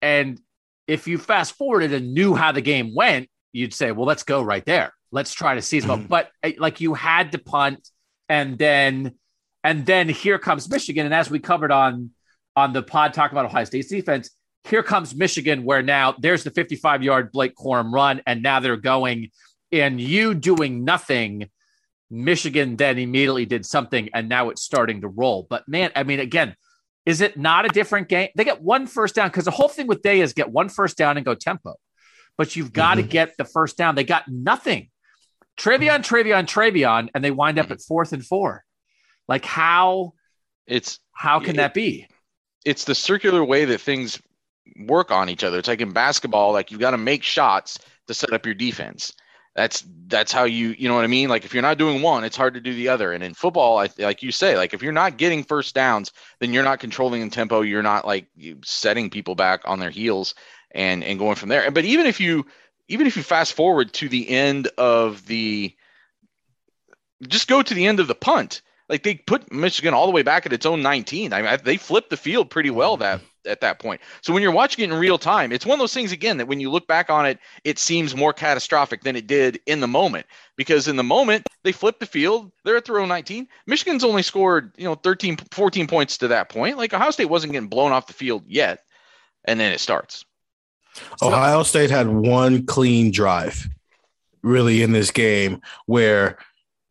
and if you fast forwarded and knew how the game went, you'd say, well, let's go right there. Let's try to seize them. Mhm. But uh, like you had to punt, and then and then here comes Michigan. And as we covered on on the pod talking about Ohio State's defense, here comes Michigan, where now there's the 55 yard Blake Corum run, and now they're going, and you doing nothing. Michigan then immediately did something, and now it's starting to roll. But man, I mean, again, is it not a different game? They get one first down because the whole thing with Day is get one first down and go tempo, but you've got to Mhm. get the first down. They got nothing. TreVeyon, TreVeyon, TreVeyon, and they wind up at mm-hmm. fourth and four. Like how It's how can It- that be? it's the circular way that things work on each other. It's like in basketball, like you've got to make shots to set up your defense. That's that's how you you know what I mean. Like if you're not doing one, it's hard to do the other. And in football, I, like you say, like if you're not getting first downs, then you're not controlling the tempo. You're not like setting people back on their heels and and going from there. But even if you even if you fast forward to the end of the just go to the end of the punt. Like they put Michigan all the way back at its own 19. I mean, they flipped the field pretty well mm-hmm. that at that point. So when you're watching it in real time, it's one of those things again that when you look back on it, it seems more catastrophic than it did in the moment. Because in the moment, they flipped the field, they're at their own 19. Michigan's only scored, you know, 13 14 points to that point. Like Ohio State wasn't getting blown off the field yet. And then it starts. Ohio State had one clean drive really in this game where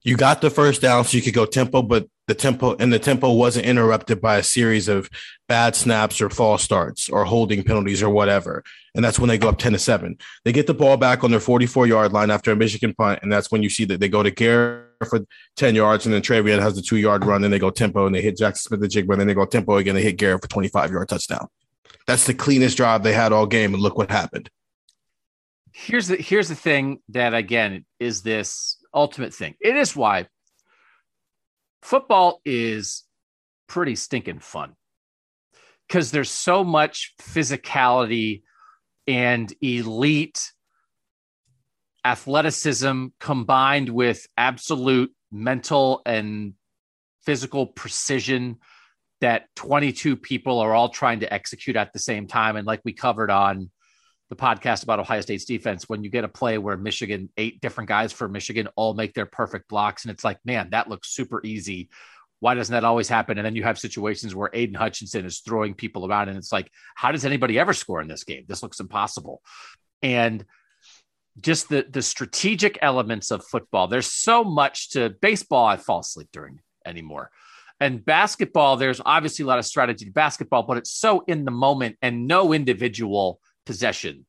you got the first down so you could go tempo, but the tempo and the tempo wasn't interrupted by a series of bad snaps or false starts or holding penalties or whatever. And that's when they go up 10 to 7. They get the ball back on their 44 yard line after a Michigan punt. And that's when you see that they go to Gare for 10 yards and then TreVeyon has the two yard run and they go tempo and they hit Jaxon Smith-Njigba, but then they go tempo again. They hit Garrett for 25 yard touchdown. That's the cleanest drive they had all game. And look what happened. here's the here's the thing that again is this ultimate thing. It is why football is pretty stinking fun because there's so much physicality and elite athleticism combined with absolute mental and physical precision that 22 people are all trying to execute at the same time and like we covered on the podcast about Ohio State's defense when you get a play where Michigan, eight different guys for Michigan all make their perfect blocks. And it's like, man, that looks super easy. Why doesn't that always happen? And then you have situations where Aidan Hutchinson is throwing people around, and it's like, how does anybody ever score in this game? This looks impossible. And just the the strategic elements of football. There's so much to baseball. I fall asleep during anymore. And basketball, there's obviously a lot of strategy to basketball, but it's so in the moment, and no individual possession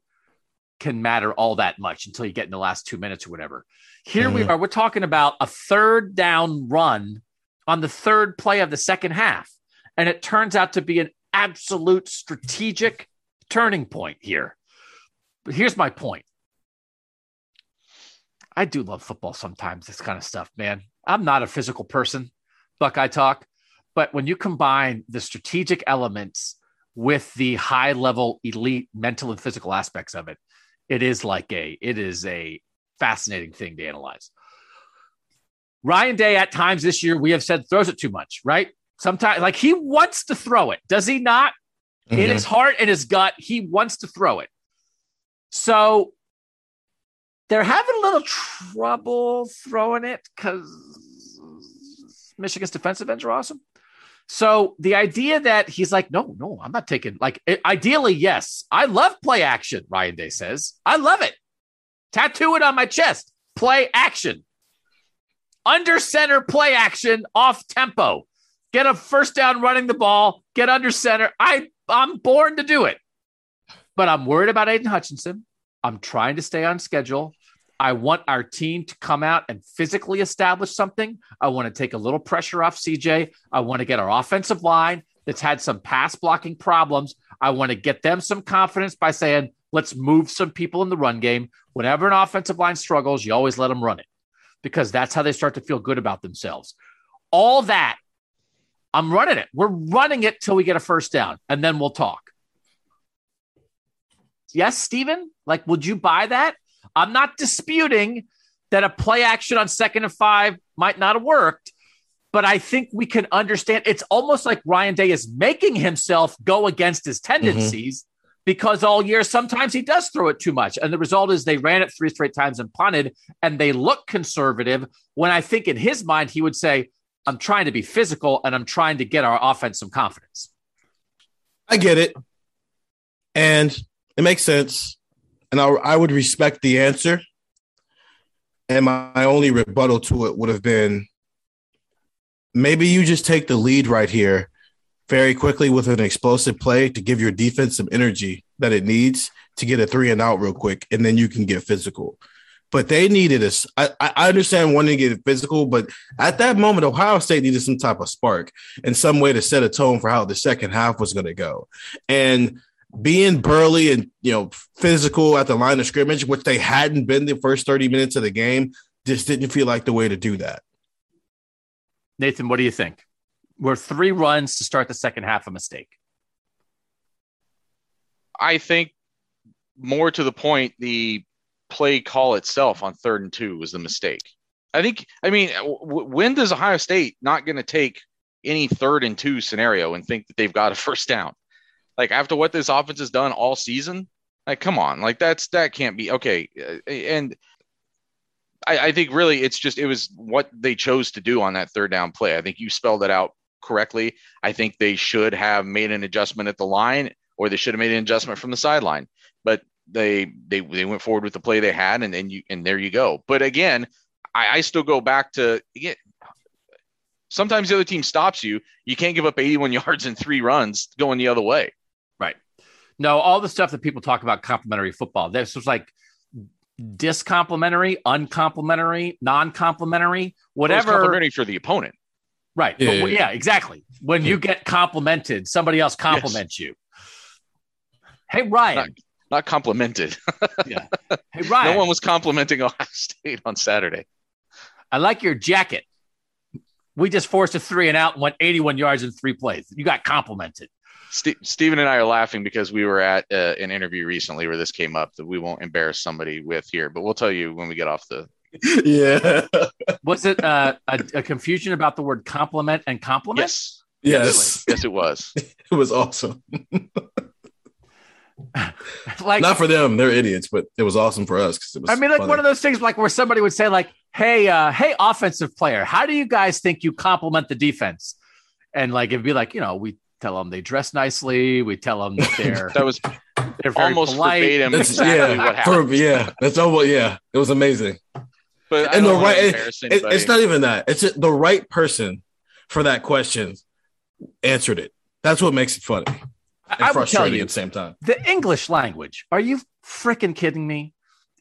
can matter all that much until you get in the last two minutes or whatever. Here we Mhm. are. We're talking about a third down run on the third play of the second half. And it turns out to be an absolute strategic turning point here. But here's my point. I do love football sometimes, this kind of stuff, man. I'm not a physical person, Buckeye talk. But when you combine the strategic elements with the high level elite mental and physical aspects of it, it is like a it is a fascinating thing to analyze. Ryan Day at times this year we have said throws it too much, right? Sometimes like he wants to throw it, does he not? In Mhm. his heart and his gut, he wants to throw it. So they're having a little trouble throwing it because Michigan's defensive ends are awesome. So the idea that he's like, no, no, I'm not taking like ideally, yes. I love play action, Ryan Day says. I love it. Tattoo it on my chest. Play action. Under center play action off tempo. Get a first down running the ball, get under center. I I'm born to do it. But I'm worried about Aidan Hutchinson. I'm trying to stay on schedule. I want our team to come out and physically establish something. I want to take a little pressure off CJ. I want to get our offensive line that's had some pass blocking problems. I want to get them some confidence by saying, let's move some people in the run game. Whenever an offensive line struggles, you always let them run it because that's how they start to feel good about themselves. All that, I'm running it. We're running it till we get a first down, and then we'll talk. Yes, Steven? Like, would you buy that? I'm not disputing that a play action on second and five might not have worked, but I think we can understand. It's almost like Ryan Day is making himself go against his tendencies mm-hmm. because all year sometimes he does throw it too much. And the result is they ran it three straight times and punted, and they look conservative. When I think in his mind, he would say, I'm trying to be physical and I'm trying to get our offense some confidence. I get it. And it makes sense. And I, I would respect the answer. And my, my only rebuttal to it would have been maybe you just take the lead right here very quickly with an explosive play to give your defense some energy that it needs to get a three and out real quick. And then you can get physical. but they needed us. I, I understand wanting to get physical, but at that moment, Ohio State needed some type of spark and some way to set a tone for how the second half was going to go. And being burly and you know physical at the line of scrimmage, which they hadn't been the first 30 minutes of the game, just didn't feel like the way to do that. Nathan, what do you think? Were three runs to start the second half a mistake? I think more to the point, the play call itself on third and two was the mistake. I think, I mean, w- when does Ohio State not going to take any third and two scenario and think that they've got a first down? Like after what this offense has done all season, like come on, like that's that can't be okay. And I, I think really it's just it was what they chose to do on that third down play. I think you spelled it out correctly. I think they should have made an adjustment at the line, or they should have made an adjustment from the sideline. But they they they went forward with the play they had, and then you and there you go. But again, I, I still go back to again. Sometimes the other team stops you. You can't give up 81 yards in three runs going the other way. Right. No, all the stuff that people talk about complimentary football. This was like discomplimentary, uncomplimentary, non-complimentary, whatever. Well, complimentary for the opponent. Right. Yeah, but, yeah exactly. When you get complimented, somebody else compliments yes. you. Hey Ryan. Not, not complimented. yeah. Hey Ryan. No one was complimenting Ohio State on Saturday. I like your jacket. We just forced a three and out and went 81 yards in three plays. You got complimented. St- Stephen and I are laughing because we were at uh, an interview recently where this came up that we won't embarrass somebody with here, but we'll tell you when we get off the. yeah. Was it uh, a, a, confusion about the word compliment and compliment? Yes. Yes. Yes, it was. it was awesome. like not for them, they're idiots, but it was awesome for us because it was. I mean, like funny. one of those things, like where somebody would say, like, "Hey, uh, hey, offensive player, how do you guys think you compliment the defense?" And like it'd be like, you know, we tell them they dress nicely. We tell them that they're that was they're almost polite. verbatim that's, exactly yeah, what happened. Yeah, that's all. Yeah, it was amazing. But and the right, it, it, it's not even that. It's the right person for that question answered it. That's what makes it funny and I frustrating you, at the same time. The English language. Are you freaking kidding me?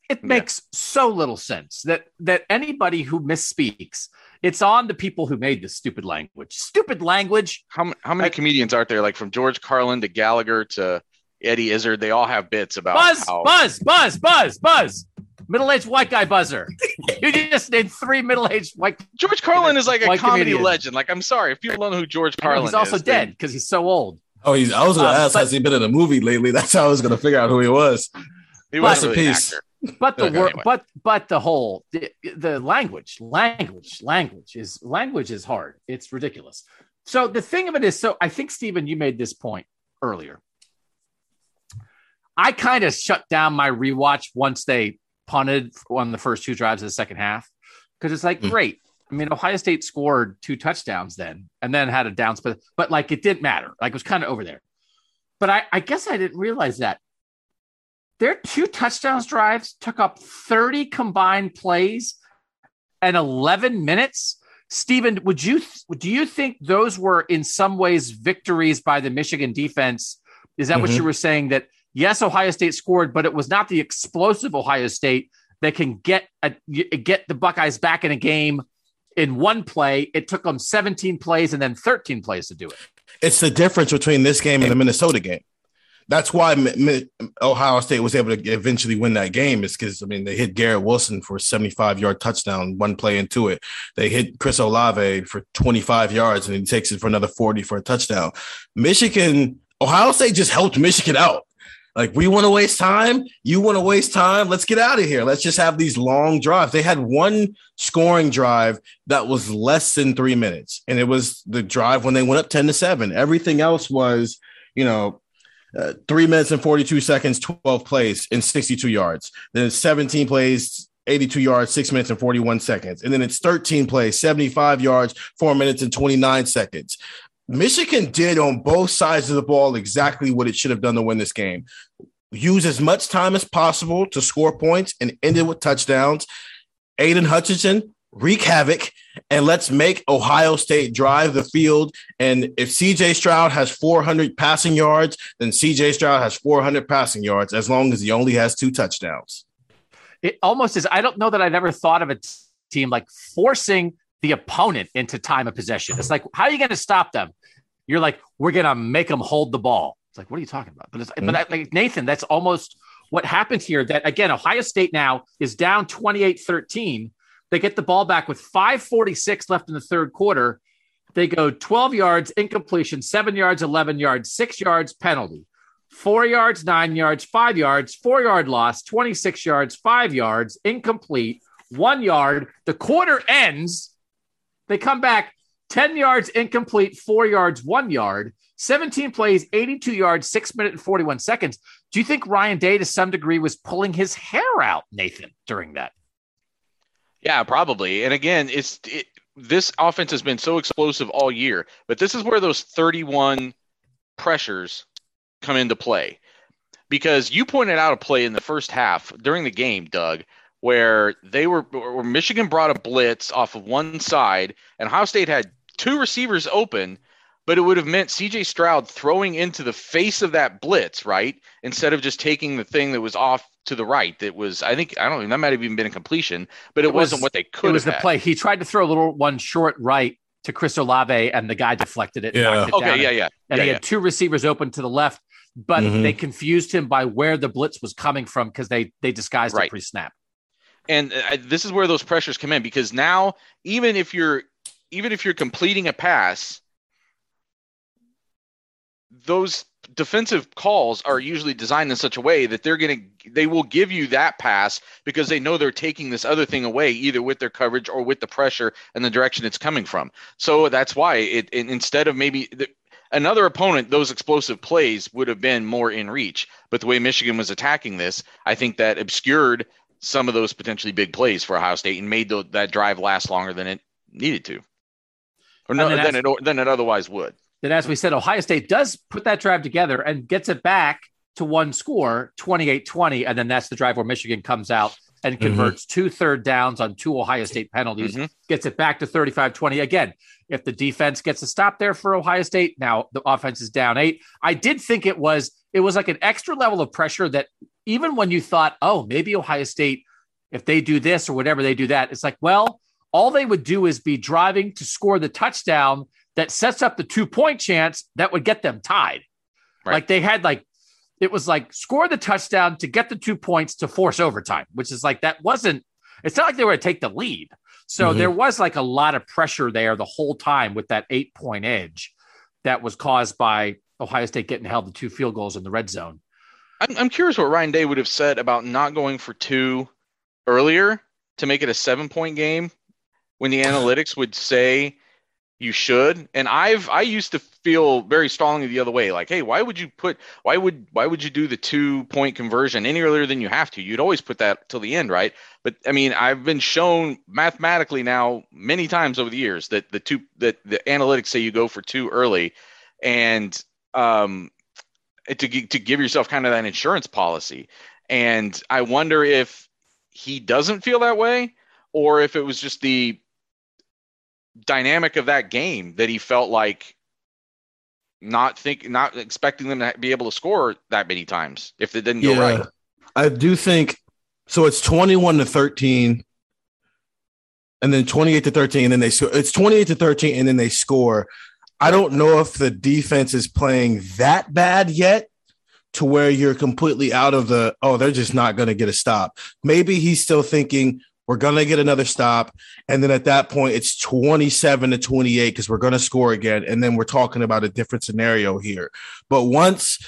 It yeah. makes so little sense that that anybody who misspeaks it's on the people who made this stupid language. Stupid language. How, how many I, comedians are there? Like from George Carlin to Gallagher to Eddie Izzard, they all have bits about buzz, how- buzz, buzz, buzz, buzz. Middle-aged white guy buzzer. you just named three middle-aged white. George Carlin is like a comedy comedian. legend. Like I'm sorry if people don't know who George Carlin is. He's also is, dead because he's so old. Oh, he's. I was going to um, ask, but, has he been in a movie lately? That's how I was going to figure out who he was. He was a piece but the okay, word, anyway. but but the whole the, the language, language, language is language is hard. It's ridiculous. So the thing of it is, so I think Stephen, you made this point earlier. I kind of shut down my rewatch once they punted on the first two drives of the second half because it's like mm. great. I mean, Ohio State scored two touchdowns then, and then had a down split, but like it didn't matter. Like it was kind of over there. But I, I guess I didn't realize that their two touchdowns drives took up 30 combined plays and 11 minutes. Stephen, would you do you think those were in some ways victories by the Michigan defense? Is that mm-hmm. what you were saying? That yes, Ohio State scored, but it was not the explosive Ohio State that can get a, get the Buckeyes back in a game in one play. It took them 17 plays and then 13 plays to do it. It's the difference between this game and the Minnesota game that's why Ohio State was able to eventually win that game. Is because I mean they hit Garrett Wilson for a 75 yard touchdown, one play into it. They hit Chris Olave for 25 yards, and he takes it for another 40 for a touchdown. Michigan, Ohio State just helped Michigan out. Like we want to waste time, you want to waste time. Let's get out of here. Let's just have these long drives. They had one scoring drive that was less than three minutes, and it was the drive when they went up 10 to seven. Everything else was, you know, uh, three minutes and 42 seconds, 12 plays and 62 yards. Then 17 plays, 82 yards, six minutes and 41 seconds. And then it's 13 plays, 75 yards, four minutes and 29 seconds. Michigan did on both sides of the ball exactly what it should have done to win this game. Use as much time as possible to score points and end it with touchdowns. Aidan Hutchinson wreak havoc and let's make Ohio State drive the field. And if CJ Stroud has 400 passing yards, then CJ Stroud has 400 passing yards as long as he only has two touchdowns. it almost is. I don't know that I've ever thought of a t- team like forcing the opponent into time of possession. It's like, how are you going to stop them? You're like, we're going to make them hold the ball. It's like, what are you talking about? But, it's, mm-hmm. but I, like Nathan, that's almost what happened here. That again, Ohio State now is down 28 13. They get the ball back with 546 left in the third quarter. They go 12 yards, incompletion, seven yards, 11 yards, six yards, penalty, four yards, nine yards, five yards, four yard loss, 26 yards, five yards, incomplete, one yard. The quarter ends. They come back 10 yards, incomplete, four yards, one yard, 17 plays, 82 yards, six minutes and 41 seconds. Do you think Ryan Day, to some degree, was pulling his hair out, Nathan, during that? Yeah, probably. And again, it's it, this offense has been so explosive all year, but this is where those 31 pressures come into play. Because you pointed out a play in the first half during the game, Doug, where they were where Michigan brought a blitz off of one side and Ohio State had two receivers open but it would have meant CJ Stroud throwing into the face of that blitz, right? Instead of just taking the thing that was off to the right. That was, I think, I don't know, that might have even been a completion, but it, it wasn't what they could. It was the had. play. He tried to throw a little one short right to Chris Olave, and the guy deflected it. Yeah. It okay. Yeah. Yeah. And yeah, he yeah. had two receivers open to the left, but mm-hmm. they confused him by where the blitz was coming from because they they disguised right. it pre-snap. And uh, this is where those pressures come in because now, even if you're even if you're completing a pass those defensive calls are usually designed in such a way that they're going to they will give you that pass because they know they're taking this other thing away either with their coverage or with the pressure and the direction it's coming from. So that's why it, it instead of maybe the, another opponent those explosive plays would have been more in reach. But the way michigan was attacking this i think that obscured some of those potentially big plays for ohio state and made the, that drive last longer than it needed to. Or no, than, it, than it otherwise would that, as we said, Ohio State does put that drive together and gets it back to one score, 28 20. And then that's the drive where Michigan comes out and mm-hmm. converts mm-hmm. two third downs on two Ohio State penalties, mm-hmm. gets it back to 35 20. Again, if the defense gets a stop there for Ohio State, now the offense is down eight. I did think it was it was like an extra level of pressure that even when you thought, oh, maybe Ohio State, if they do this or whatever they do that, it's like, well, all they would do is be driving to score the touchdown that sets up the two point chance that would get them tied. Right. Like they had like it was like score the touchdown to get the two points to force overtime, which is like that wasn't it's not like they were to take the lead. So mm-hmm. there was like a lot of pressure there the whole time with that eight point edge that was caused by Ohio State getting held to two field goals in the red zone. I'm, I'm curious what Ryan Day would have said about not going for two earlier to make it a seven point game when the analytics would say you should. And i've i used to feel very strongly the other way like hey why would you put why would why would you do the two point conversion any earlier than you have to? You'd always put that till the end right? But i mean i've been shown mathematically now many times over the years that the two that the analytics say you go for two early and um to to give yourself kind of that insurance policy. And i wonder if he doesn't feel that way or if it was just the dynamic of that game that he felt like not think not expecting them to be able to score that many times if it didn't yeah, go right. I do think so. It's twenty-one to thirteen, and then twenty-eight to thirteen, and then they score. it's twenty-eight to thirteen, and then they score. I don't know if the defense is playing that bad yet to where you're completely out of the oh they're just not going to get a stop. Maybe he's still thinking we're going to get another stop. And then at that point, it's 27 to 28 because we're going to score again. And then we're talking about a different scenario here. But once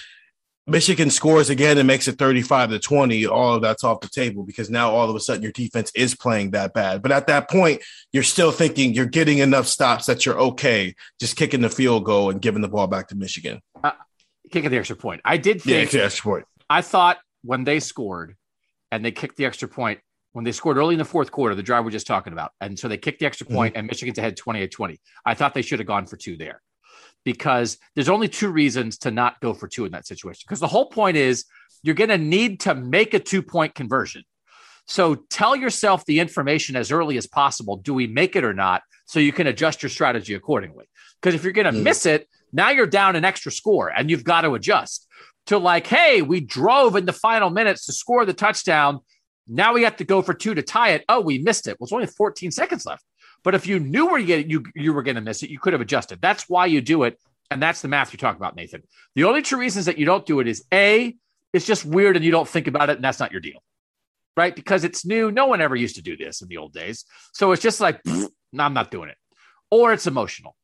Michigan scores again and makes it 35 to 20, all of that's off the table because now all of a sudden your defense is playing that bad. But at that point, you're still thinking you're getting enough stops that you're okay just kicking the field goal and giving the ball back to Michigan. Uh, kicking the extra point. I did think yeah, extra point. I thought when they scored and they kicked the extra point, when they scored early in the fourth quarter, the drive we're just talking about. And so they kicked the extra point mm-hmm. and Michigan's ahead 28 20. I thought they should have gone for two there because there's only two reasons to not go for two in that situation. Because the whole point is you're going to need to make a two point conversion. So tell yourself the information as early as possible. Do we make it or not? So you can adjust your strategy accordingly. Because if you're going to mm-hmm. miss it, now you're down an extra score and you've got to adjust to like, hey, we drove in the final minutes to score the touchdown Now we have to go for two to tie it. Oh, we missed it. Well, it's only 14 seconds left. But if you knew where you, get, you, you were going to miss it, you could have adjusted. That's why you do it. And that's the math you're talking about, Nathan. The only two reasons that you don't do it is A, it's just weird and you don't think about it, and that's not your deal, right? Because it's new. No one ever used to do this in the old days. So it's just like, no, I'm not doing it. Or it's emotional.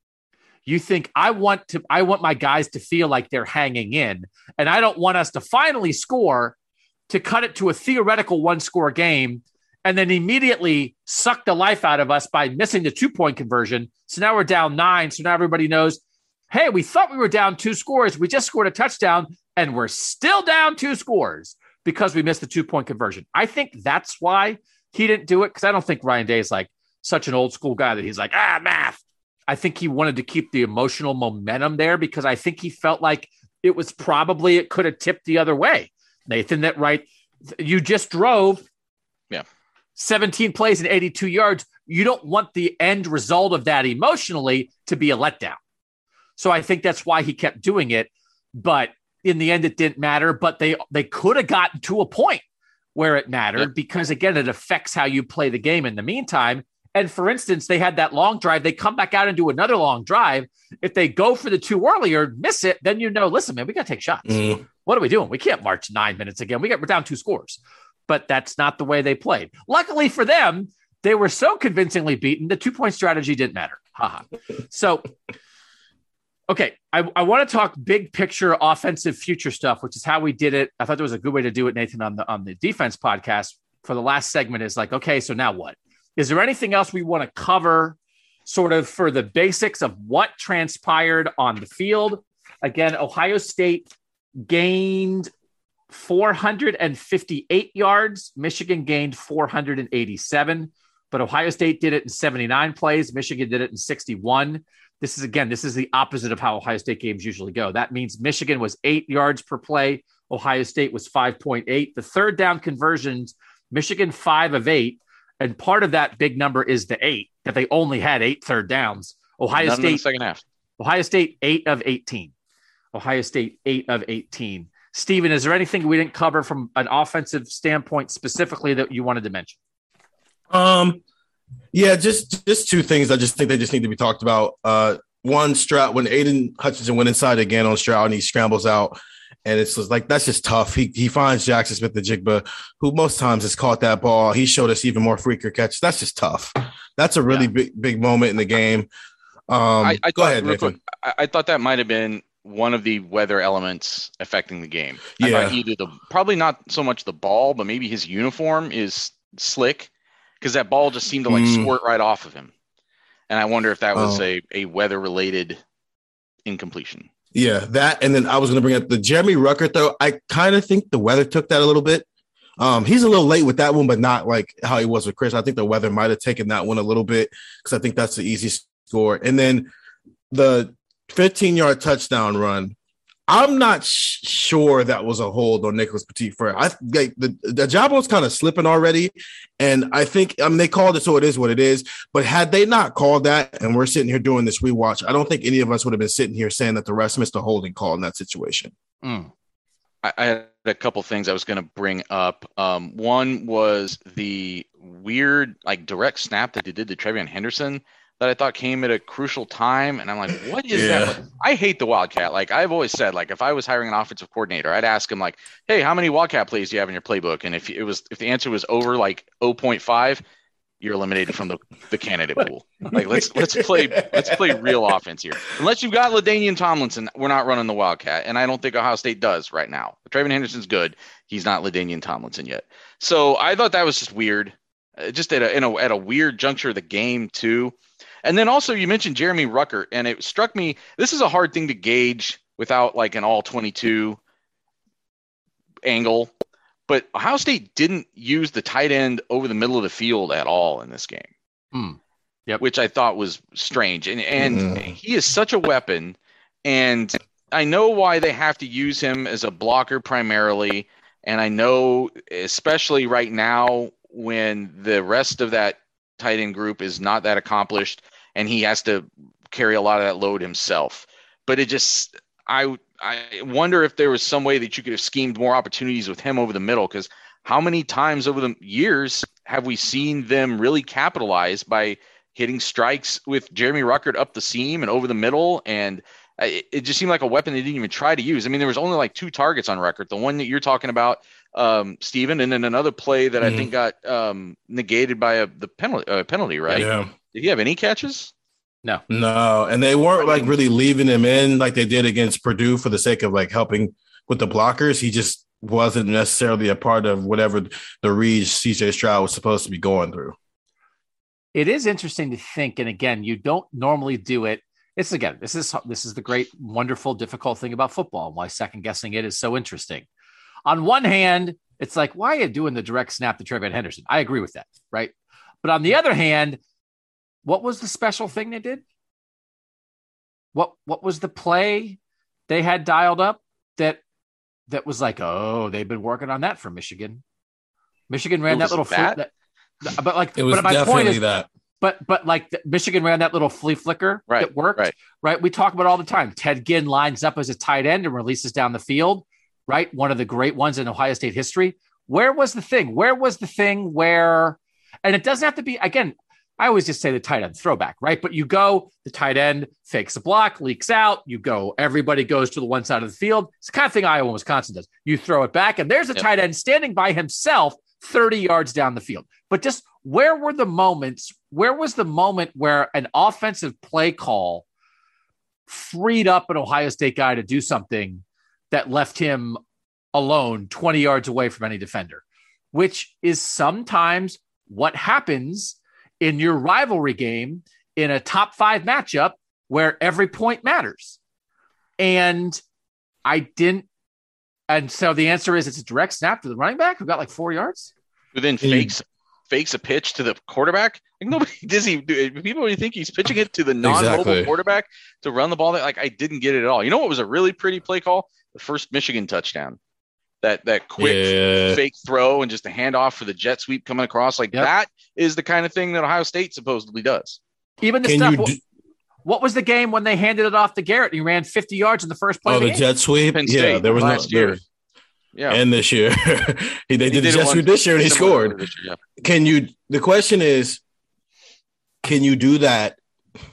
You think I want to, I want my guys to feel like they're hanging in, and I don't want us to finally score to cut it to a theoretical one score game and then immediately suck the life out of us by missing the two point conversion. So now we're down nine. So now everybody knows, hey, we thought we were down two scores. We just scored a touchdown and we're still down two scores because we missed the two point conversion. I think that's why he didn't do it because I don't think Ryan Day is like such an old school guy that he's like, ah, math. I think he wanted to keep the emotional momentum there because I think he felt like it was probably, it could have tipped the other way. Nathan, that right, you just drove. Yeah. 17 plays and 82 yards. You don't want the end result of that emotionally to be a letdown. So I think that's why he kept doing it. But in the end, it didn't matter. But they they could have gotten to a point where it mattered yep. because again, it affects how you play the game in the meantime. And for instance, they had that long drive. They come back out and do another long drive. If they go for the two earlier, miss it, then you know, listen, man, we got to take shots. Mm. What are we doing? We can't march nine minutes again. We got we're down two scores but that's not the way they played. Luckily for them, they were so convincingly beaten, the two point strategy didn't matter. Haha. so, okay, I, I want to talk big picture offensive future stuff, which is how we did it. I thought there was a good way to do it, Nathan, on the on the defense podcast for the last segment. Is like, okay, so now what? Is there anything else we want to cover, sort of for the basics of what transpired on the field? Again, Ohio State gained 458 yards. Michigan gained 487, but Ohio State did it in 79 plays. Michigan did it in 61. This is again, this is the opposite of how Ohio State games usually go. That means Michigan was eight yards per play. Ohio State was 5.8. The third down conversions, Michigan five of eight. And part of that big number is the eight that they only had eight third downs. Ohio None State second half. Ohio State eight of 18. Ohio State eight of 18. Steven, is there anything we didn't cover from an offensive standpoint specifically that you wanted to mention? Um, yeah, just just two things. I just think they just need to be talked about. Uh, one, Stroud when Aidan Hutchinson went inside again on Stroud and he scrambles out, and it's just like that's just tough. He he finds Jaxon Smith-Njigba, who most times has caught that ball. He showed us even more freaker catches. That's just tough. That's a really yeah. big big moment in the game. Um, I, I go ahead, Quick, I, I thought that might have been one of the weather elements affecting the game. Yeah. Either the probably not so much the ball, but maybe his uniform is slick because that ball just seemed to like mm. squirt right off of him. And I wonder if that was oh. a, a weather related incompletion. Yeah, that and then I was going to bring up the Jeremy Ruckert though. I kind of think the weather took that a little bit. Um, he's a little late with that one, but not like how he was with Chris. I think the weather might have taken that one a little bit because I think that's the easy score. And then the 15 yard touchdown run. I'm not sh- sure that was a hold on Nicholas Petit Frere. I like the the job was kind of slipping already, and I think I mean they called it, so it is what it is. But had they not called that, and we're sitting here doing this rewatch, I don't think any of us would have been sitting here saying that the rest missed a holding call in that situation. Mm. I, I, had a couple things I was going to bring up. Um, one was the weird like direct snap that they did to TreVeyon Henderson that I thought came at a crucial time. And I'm like, what is yeah. that? I hate the Wildcat. Like I've always said, like if I was hiring an offensive coordinator, I'd ask him like, hey, how many Wildcat plays do you have in your playbook? And if it was if the answer was over like 0.5, you're eliminated from the, the candidate pool. Like let's let's play let's play real offense here. Unless you've got LaDainian Tomlinson, we're not running the Wildcat, and I don't think Ohio State does right now. TreVeyon Henderson's good. He's not LaDainian Tomlinson yet. So I thought that was just weird. Uh, just at a, a at a weird juncture of the game too. And then also you mentioned Jeremy Ruckert, and it struck me this is a hard thing to gauge without like an all 22 angle. But Ohio State didn't use the tight end over the middle of the field at all in this game. Hmm. Yep. Which I thought was strange. And and mm-hmm. he is such a weapon. And I know why they have to use him as a blocker primarily. And I know, especially right now, when the rest of that tight end group is not that accomplished, and he has to carry a lot of that load himself. But it just, I, I wonder if there was some way that you could have schemed more opportunities with him over the middle because how many times over the years have we seen them really capitalize by hitting strikes with Jeremy Ruckert up the seam and over the middle? And it, it just seemed like a weapon they didn't even try to use. I mean, there was only like two targets on Ruckert. The one that you're talking about, um, Stephen, and then another play that Mhm. I think got um, negated by a the penalty uh, penalty, right? Yeah. Did he have any catches? No. No, and they weren't like really leaving him in like they did against Purdue for the sake of like helping with the blockers. He just wasn't necessarily a part of whatever the read CJ Stroud was supposed to be going through. it is interesting to think and again you don't normally do it it's again this is this is the great wonderful difficult thing about football and why second guessing it is so interesting on one hand it's like why are you doing the direct snap to TreVeyon Henderson I agree with that right but on the other hand what was the special thing they did what what was the play they had dialed up that that was like oh they've been working on that for Michigan Michigan ran that little that? fl- that, but like It was but my point definitely is that. but but like the, Michigan ran that little flea flicker Right, that worked, right. right. We talk about it all the time. Ted Ginn lines up as a tight end and releases down the field, right? One of the great ones in Ohio State history. Where was the thing? Where was the thing where? And it doesn't have to be again. I always just say the tight end throwback, right? But you go, the tight end fakes a block, leaks out. You go, everybody goes to the one side of the field. It's the kind of thing Iowa and Wisconsin does. You throw it back, and there's a Yep. tight end standing by himself 30 yards down the field. But just where were the moments? Where was the moment where an offensive play call freed up an Ohio State guy to do something that left him alone 20 yards away from any defender, which is sometimes what happens in your rivalry game in a top five matchup where every point matters. And I didn't. And so the answer is it's a direct snap to the running back who got like four yards. Who then And you- fakes fakes a pitch to the quarterback? Like nobody does he do people really think he's pitching it to the non-mobile Exactly. quarterback to run the ball there? Like I didn't get it at all. You know what was a really pretty play call? The first Michigan touchdown. That that quick Yeah. fake throw and just a handoff for the jet sweep coming across. Like Yep. that is the kind of thing that Ohio State supposedly does. Even the Can stuff. what, do- what was the game when they handed it off to Garrett? He ran 50 yards in the first play. Oh, of the the jet sweep. Penn Yeah, there was no last year. there- Yeah. and this year he, they He did, the did it jet sweep this year and he scored. year, yeah. Can you? The question is, can you do that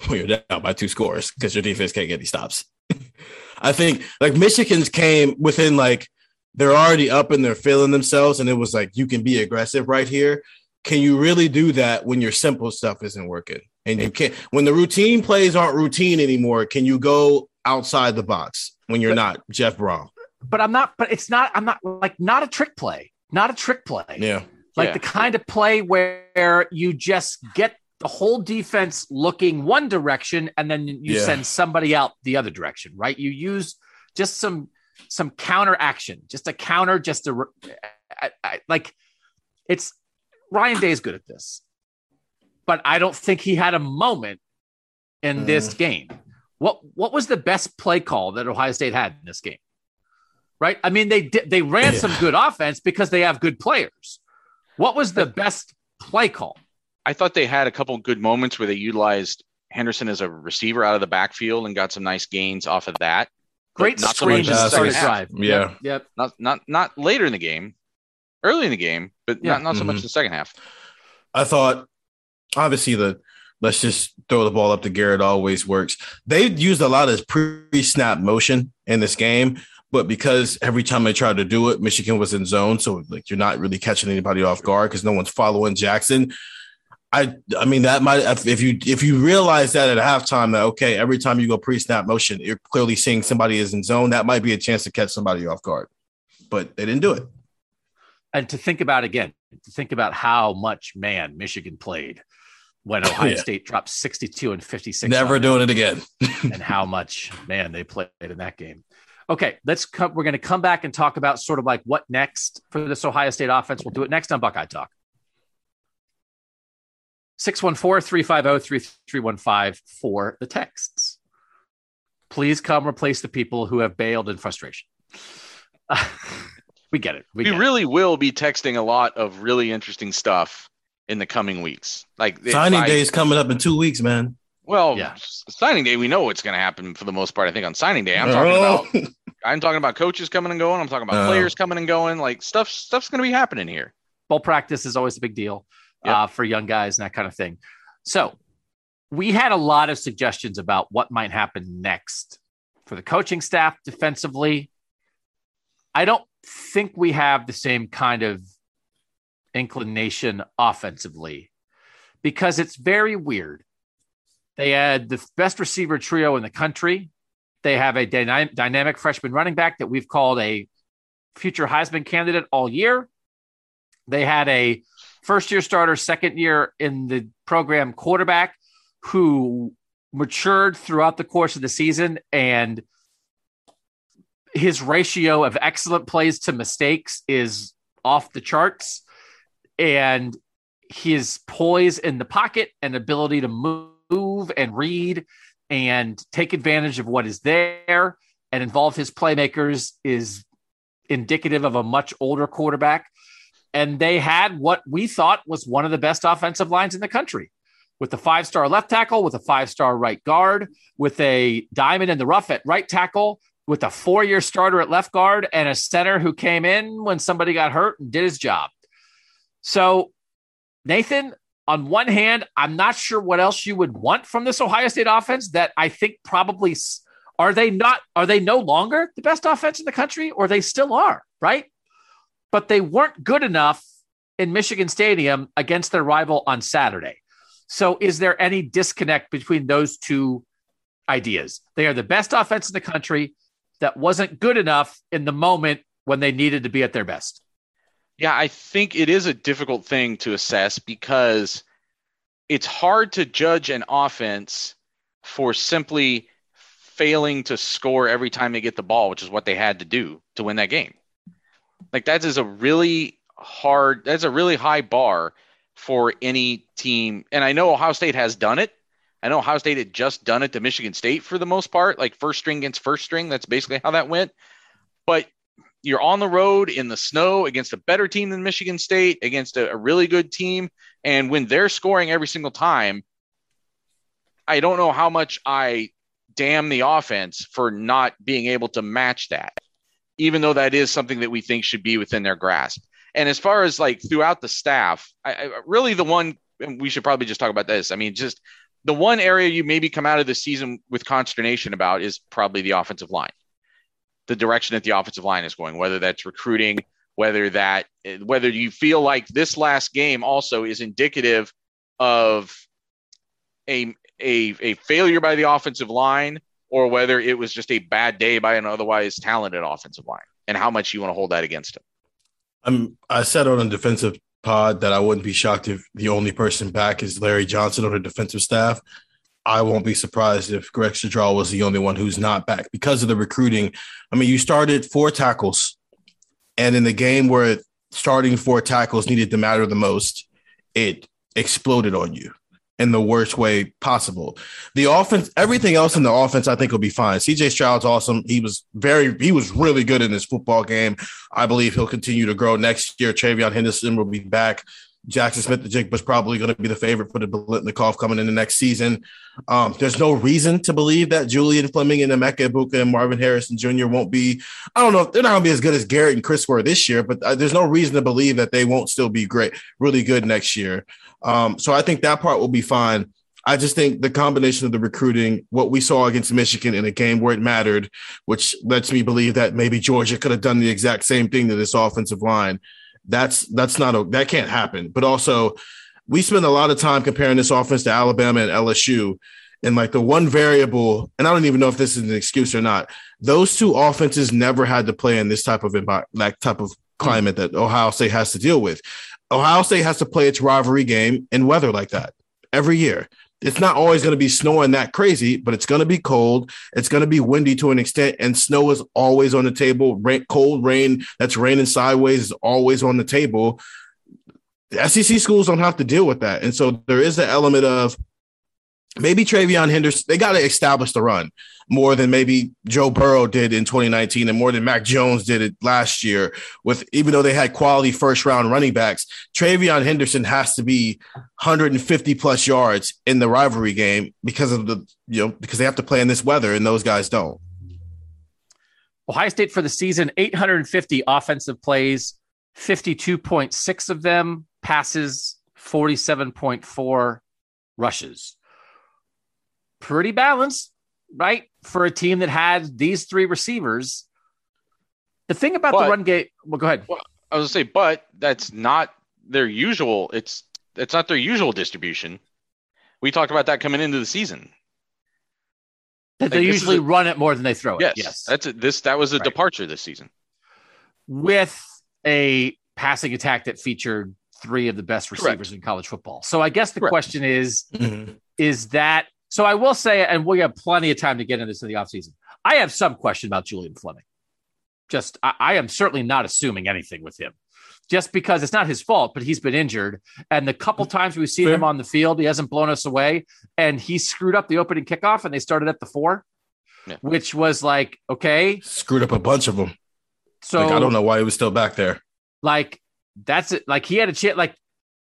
when you're down by two scores because your defense can't get any stops? I think like Michigan's came within like they're already up and they're feeling themselves, and it was like you can be aggressive right here. Can you really do that when your simple stuff isn't working? And you can't when the routine plays aren't routine anymore. Can you go outside the box when you're not Jeff Brohm? but I'm not, but it's not, I'm not like, not a trick play, not a trick play. Yeah, like Yeah. the kind of play where you just get the whole defense looking one direction and then you Yeah. send somebody out the other direction, right? You use just some some counter action, just a counter, just a I, I, like it's Ryan Day is good at this, but I don't think he had a moment in Mm. this game. What what was the best play call that Ohio State had in this game? Right? I mean, they did they ran Yeah. some good offense because they have good players. What was the best play call? I thought they had a couple good moments where they utilized Henderson as a receiver out of the backfield and got some nice gains off of that. But Great not so screen much to in the start a second half. drive. Yeah. Yep. yep. Not not not later in the game, early in the game, but Yeah. not not so much Mhm. in the second half. I thought obviously the let's just throw the ball up to Garrett always works. They used a lot of pre-snap motion in this game, but because every time they tried to do it, Michigan was in zone, so like you're not really catching anybody off guard because no one's following Jackson. I I mean that might if you if you realize that at halftime that okay every time you go pre-snap motion you're clearly seeing somebody is in zone that might be a chance to catch somebody off guard, but they didn't do it. And to think about again, to think about how much man Michigan played when Ohio Yeah. State dropped 62 and 56. Never on them. doing it again. and how much man they played in that game. Okay, let's come. We're going to come back and talk about sort of like what next for this Ohio State offense. We'll do it next on Buckeye Talk. 614-350-3315 for the texts. Please come replace the people who have bailed in frustration. we get it. We, We, get it. really will be texting a lot of really interesting stuff in the coming weeks. Like Signing I- day is coming up in two weeks, man. Well, Yeah. signing day, we know what's going to happen for the most part. I think on signing day, I'm talking oh. about I'm talking about coaches coming and going. I'm talking about Oh. players coming and going. Like stuff, stuff's going to be happening here. Bowl practice is always a big deal Yep. uh, for young guys and that kind of thing. So we had a lot of suggestions about what might happen next for the coaching staff defensively. I don't think we have the same kind of inclination offensively because it's very weird. They had the best receiver trio in the country. They have a dyna- dynamic freshman running back that we've called a future Heisman candidate all year. They had a first year starter, second year in the program quarterback who matured throughout the course of the season and his ratio of excellent plays to mistakes is off the charts. And his poise in the pocket and ability to move and read and take advantage of what is there and involve his playmakers is indicative of a much older quarterback and they had what we thought was one of the best offensive lines in the country with a five star left tackle, with a five star right guard, with a diamond in the rough at right tackle, with a four year starter at left guard, and a center who came in when somebody got hurt and did his job. So, Nathan, on one hand, I'm not sure what else you would want from this Ohio State offense that I think probably are they not are they no longer the best offense in the country or they still are, right? But they weren't good enough in Michigan Stadium against their rival on Saturday. So is there any disconnect between those two ideas? They are the best offense in the country that wasn't good enough in the moment when they needed to be at their best. Yeah, I think it is a difficult thing to assess because it's hard to judge an offense for simply failing to score every time they get the ball, which is what they had to do to win that game. Like that is a really hard, that's a really high bar for any team. And I know Ohio State has done it. I know Ohio State had just done it to Michigan State for the most part, like first string against first string. That's basically how that went. But you're on the road in the snow against a better team than Michigan State, against a, a really good team. And when they're scoring every single time, I don't know how much I damn the offense for not being able to match that, even though that is something that we think should be within their grasp. And as far as like throughout the staff, I, I really the one we should probably just talk about this. I mean, just the one area you maybe come out of the season with consternation about is probably the offensive line the direction that the offensive line is going, whether that's recruiting, whether that whether you feel like this last game also is indicative of a a, a failure by the offensive line, or whether it was just a bad day by an otherwise talented offensive line, and how much you want to hold that against him. I'm, I said on a defensive pod that I wouldn't be shocked if the only person back is Larry Johnson on the defensive staff. I won't be surprised if Greg Studrawa was the only one who's not back because of the recruiting. I mean, you started four tackles, and in the game where starting four tackles needed to matter the most, it exploded on you in the worst way possible. The offense, everything else in the offense, I think will be fine. CJ Stroud's awesome. He was very, he was really good in this football game. I believe he'll continue to grow next year. TreVeyon Henderson will be back. Jaxon Smith-Njigba was probably going to be the favorite for the Biletnikoff coming in the next season. Um, there's no reason to believe that Julian Fleming and Emeka Egbuka and Marvin Harrison Jr. won't be. I don't know. They're not going to be as good as Garrett and Chris were this year, but uh, there's no reason to believe that they won't still be great, really good next year. Um, so I think that part will be fine. I just think the combination of the recruiting, what we saw against Michigan in a game where it mattered, which lets me believe that maybe Georgia could have done the exact same thing to this offensive line. That's that's not a that can't happen. But also, we spend a lot of time comparing this offense to Alabama and LSU. And like the one variable, and I don't even know if this is an excuse or not. Those two offenses never had to play in this type of like type of climate that Ohio State has to deal with. Ohio State has to play its rivalry game in weather like that every year. It's not always going to be snowing that crazy, but it's going to be cold. It's going to be windy to an extent, and snow is always on the table. Rain, cold rain that's raining sideways is always on the table. The SEC schools don't have to deal with that, and so there is an element of maybe TreVeyon Henderson. They got to establish the run more than maybe Joe Burrow did in 2019 and more than Mac Jones did it last year. With even though they had quality first round running backs, TreVeyon Henderson has to be 150 plus yards in the rivalry game because of the you know because they have to play in this weather and those guys don't. Ohio State for the season 850 offensive plays, 52.6 of them passes, 47.4 rushes. Pretty balanced, right? For a team that had these three receivers. The thing about But- the run game, well, go ahead. Well, I was gonna say, but that's not their usual. It's it's not their usual distribution. We talked about that coming into the season. That they like, this is usually a- run it more than they throw it. Yes, yes. that's a, this. That was a Right. departure this season. with a passing attack that featured three of the best receivers in college football. So I guess the Correct. question is Mhm. is that so I will say, and we have plenty of time to get into this in the offseason. I have some question about Julian Fleming. Just I, I am certainly not assuming anything with him. Just because it's not his fault, but he's been injured. And the couple times we've seen Fair. him on the field, he hasn't blown us away. And he screwed up the opening kickoff and they started at the four, Yeah. which was like, okay. Screwed up a bunch of them. So like I don't know why he was still back there. like that's it. Like he had a chance. Like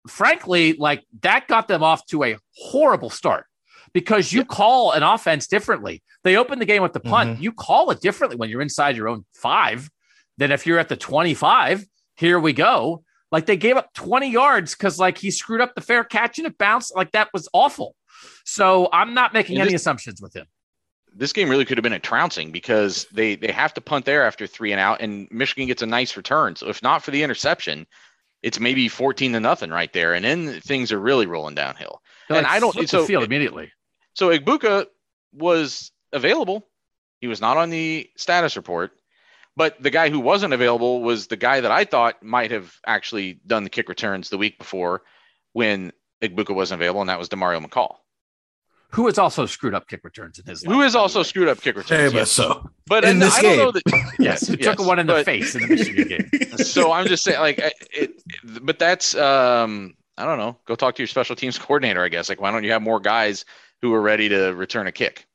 frankly, like that got them off to a horrible start because you call an offense differently. They open the game with the punt. Mhm. You call it differently when you're inside your own five than if you're at the 25. Here we go. Like they gave up 20 yards because like he screwed up the fair catch and it bounced. Like that was awful. So I'm not making And any this- assumptions with him. This game really could have been a trouncing because they they have to punt there after three and out, and Michigan gets a nice return. So if not for the interception, it's maybe fourteen to nothing right there, and then things are really rolling downhill. And like, I don't- so- field immediately. So Egbuka was available. He was not on the status report, but the guy who wasn't available was the guy that I thought might have actually done the kick returns the week before when Egbuka wasn't available, and that was Demario McCall, Who has also screwed up kick returns in his life. who has also way. screwed up kick Hey, returns. but yes. so But in and this I don't game. know that. Yes, he took yes, one in the face in the Michigan game. so I'm just saying, like, I- it, but that's, um, I don't know. Go talk to your special teams coordinator, I guess. Like, why don't you have more guys who are ready to return a kick?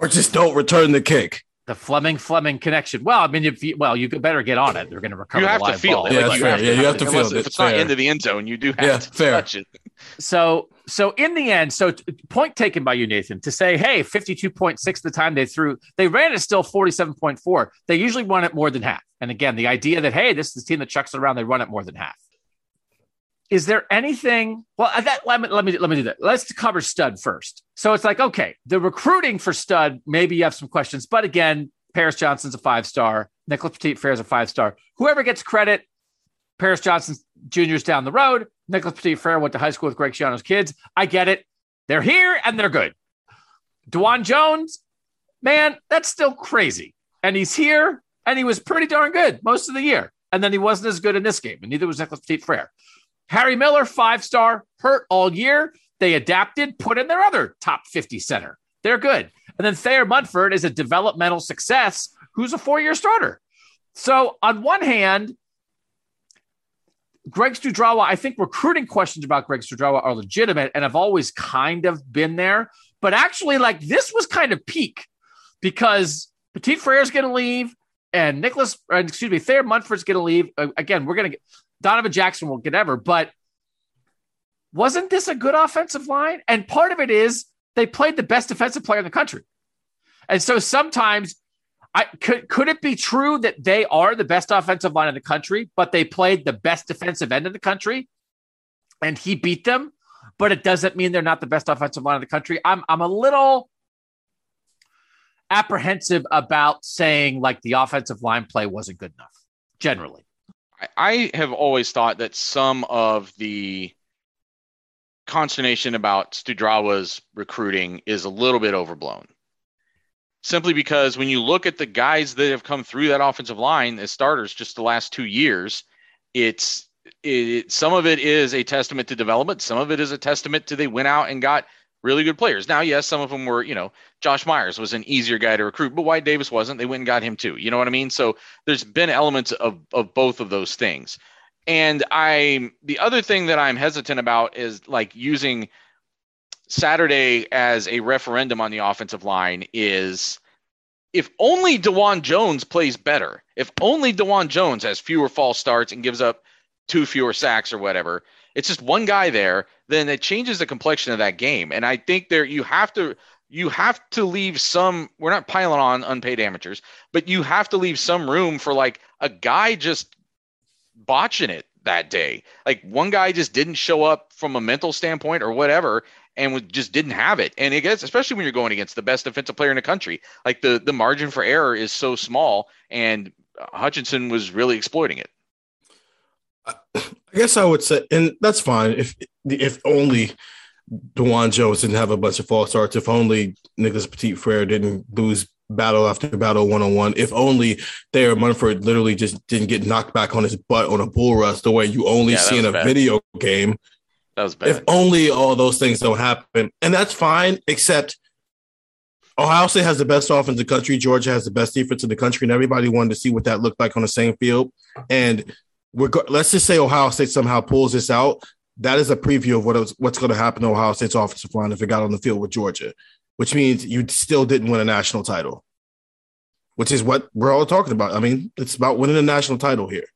or just don't return the kick. The Fleming Fleming connection. Well, I mean, if you, well, you better get on it. They're going to recover. You the have to feel ball. it. Yeah, Like, that's fair. Yeah, you have to feel it. If it's not Fair. into the end zone, you do have Yeah, to fair. touch it. So, so in the end, so t- point taken by you, Nathan, to say, hey, fifty-two point six the time they threw, they ran it still forty-seven point four. They usually run it more than half. And again, the idea that hey, this is the team that chucks it around, they run it more than half. Is there anything? Well, that let me let me let me do that. Let's cover Stud first. So it's like okay, the recruiting for Stud, maybe you have some questions, but again, Paris Johnson's a five star, Nicholas Petit is a five star. Whoever gets credit, Paris Johnson Jr.'s down the road. Nicholas Petit went to high school with Greg Schiano's kids. I get it. They're here and they're good. Dawand Jones, man, that's still crazy. And he's here and he was pretty darn good most of the year. And then he wasn't as good in this game, and neither was Nicholas Petit Frere. Harry Miller, five star, hurt all year. They adapted, put in their other top 50 center. They're good. And then Thayer Munford is a developmental success who's a four year starter. So, on one hand, Greg Studrawa, I think recruiting questions about Greg Studrawa are legitimate and have always kind of been there. But actually, like this was kind of peak because Petit Frere's going to leave and Nicholas, excuse me, Thayer Munford's going to leave. Again, we're going to get Donovan Jackson will get ever, but wasn't this a good offensive line? And part of it is they played the best defensive player in the country. And so sometimes I could could it be true that they are the best offensive line in the country, but they played the best defensive end in the country and he beat them, but it doesn't mean they're not the best offensive line in the country. I'm I'm a little apprehensive about saying like the offensive line play wasn't good enough generally. I- have always thought that some of the consternation about Studrawa's recruiting is a little bit overblown. Simply because when you look at the guys that have come through that offensive line as starters just the last two years, it's it, some of it is a testament to development. Some of it is a testament to they went out and got really good players. Now, yes, some of them were, you know, Josh Myers was an easier guy to recruit, but Wyatt Davis wasn't. They went and got him too. You know what I mean? So there's been elements of of both of those things. And I the other thing that I'm hesitant about is like using Saturday as a referendum on the offensive line is if only Dawand Jones plays better, if only Dawand Jones has fewer false starts and gives up two fewer sacks or whatever, it's just one guy there, then it changes the complexion of that game. And I think there you have to you have to leave some we're not piling on unpaid amateurs but you have to leave some room for like a guy just botching it that day. Like one guy just didn't show up from a mental standpoint or whatever and just didn't have it. And it gets especially when you're going against the best defensive player in the country like the the margin for error is so small and hutchinson was really exploiting it I guess I would say, and that's fine if if only Dawand Jones didn't have a bunch of false starts. If only Nicholas Petit Frere didn't lose battle after battle one on one. If only Thayer Munford literally just didn't get knocked back on his butt on a bull rush the way you only Yeah, see in a bad. video game. that was bad If only all those things don't happen, and that's fine. Except Ohio State has the best offense in the country. Georgia has the best defense in the country, and everybody wanted to see what that looked like on the same field. And let's just say Ohio State somehow pulls this out. That is a preview of what is, what's going to happen to Ohio State's offensive line if it got on the field with Georgia, which means you still didn't win a national title, which is what we're all talking about. I mean, it's about winning a national title here.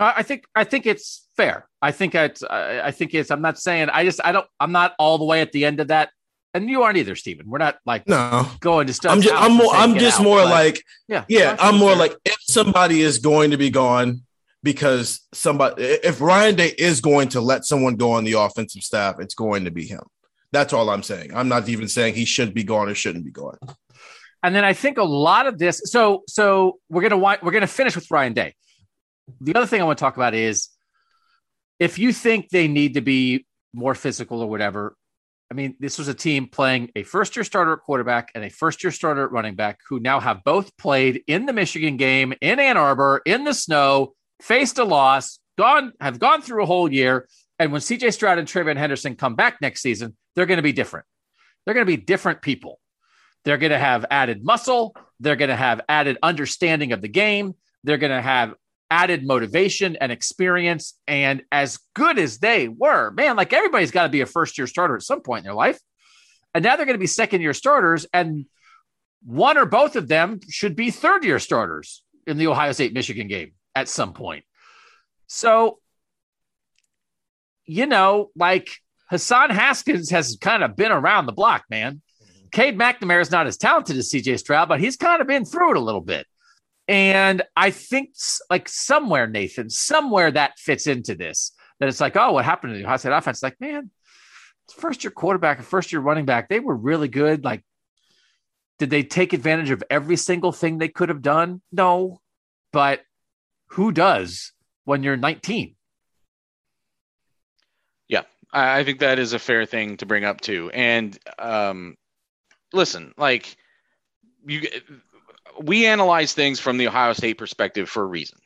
I think I think it's fair. I think it's I, think it's I'm not saying I just I don't I'm not all the way at the end of that. And you aren't either, Stephen. We're not like No, going to stuff. I'm just I'm more I'm just more like yeah, Yeah, I I'm more fair. like if somebody is going to be gone because somebody, if Ryan Day is going to let someone go on the offensive staff, it's going to be him. That's all I'm saying. I'm not even saying he should be gone or shouldn't be gone. And then I think a lot of this. So so we're gonna we're gonna finish with Ryan Day. The other thing I want to talk about is if you think they need to be more physical or whatever. I mean, this was a team playing a first year starter at quarterback and a first year starter at running back who now have both played in the Michigan game in Ann Arbor in the snow, faced a loss, gone have gone through a whole year. And when CJ Stroud and TreVeyon Henderson come back next season, they're going to be different. They're going to be different people. They're going to have added muscle. They're going to have added understanding of the game. They're going to have added motivation and experience. And as good as they were, man, like everybody's got to be a first year starter at some point in their life. And now they're going to be second year starters. And one or both of them should be third year starters in the Ohio State Michigan game at some point. So, you know, like Hassan Haskins has kind of been around the block, man. Mm-hmm. Cade McNamara is not as talented as CJ Stroud, but he's kind of been through it a little bit. And I think like somewhere, Nathan, somewhere that fits into this. That it's like, oh, what happened to the Ohio State offense? Like, man, first year quarterback and first year running back, they were really good. Like, did they take advantage of every single thing they could have done? No. But who does when you're 19? Yeah, I think that is a fair thing to bring up too. And um, listen, like you, we analyze things from the Ohio State perspective for a reason.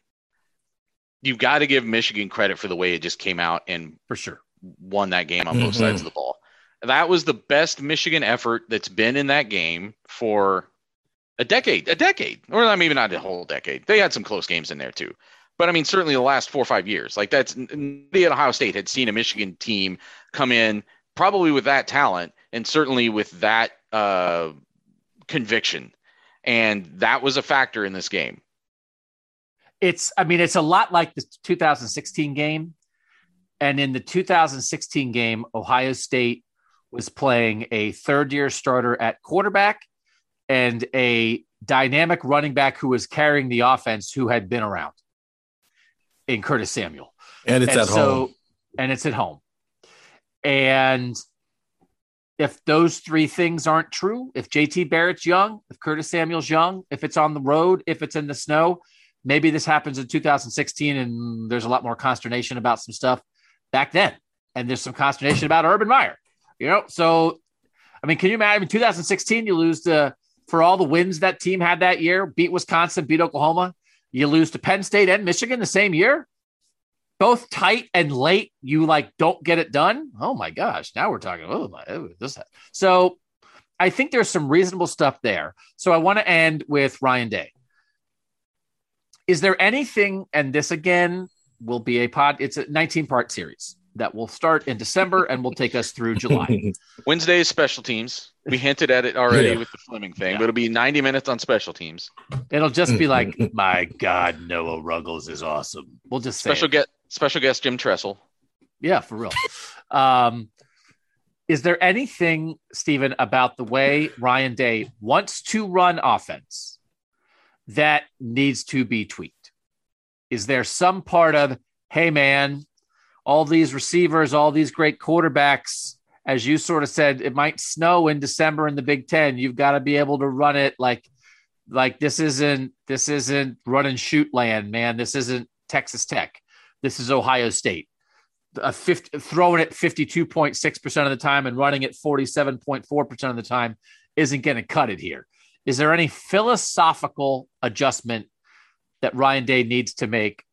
You've got to give Michigan credit for the way it just came out and For sure. won that game on both Mhm. sides of the ball. That was the best Michigan effort that's been in that game for a decade, a decade, or mean, even not a whole decade. They had some close games in there too. But I mean, certainly the last four or five years, like that's the Ohio State had seen a Michigan team come in probably with that talent and certainly with that uh, conviction. And that was a factor in this game. It's, I mean, it's a lot like the 2016 game. And in the 2016 game, Ohio State was playing a third year starter at quarterback and a dynamic running back who was carrying the offense who had been around in Curtis Samuel. And it's and at so, home. And it's at home. And if those three things aren't true, if JT Barrett's young, if Curtis Samuel's young, if it's on the road, if it's in the snow, maybe this happens in 2016 and there's a lot more consternation about some stuff back then. And there's some consternation about Urban Meyer, you know? So, I mean, can you imagine in 2016, you lose to, for all the wins that team had that year, beat Wisconsin, beat Oklahoma, you lose to Penn State and Michigan the same year? both tight and late, you like don't get it done. Oh my gosh! Now we're talking. Oh my, oh, this. So I think there's some reasonable stuff there. So I want to end with Ryan Day. Is there anything? And this again will be a pod. It's a 19 part series that will start in December and will take us through July. Wednesday is special teams. We hinted at it already Yeah. with the Fleming thing, Yeah. but it'll be 90 minutes on special teams. It'll just be like, my God, Noah Ruggles is awesome. We'll just Special it. get special guest Jim Tressel. Yeah, for real. Um, is there anything, Stephen, about the way Ryan Day wants to run offense that needs to be tweaked? Is there some part of, hey, man, all these receivers, all these great quarterbacks, as you sort of said, it might snow in December in the Big Ten. You've got to be able to run it like, like this isn't this isn't run and shoot land, man. This isn't Texas Tech. This is Ohio State a 50, throwing it 52.6% of the time and running it 47.4% of the time isn't going to cut it here. Is there any philosophical adjustment that Ryan Day needs to make,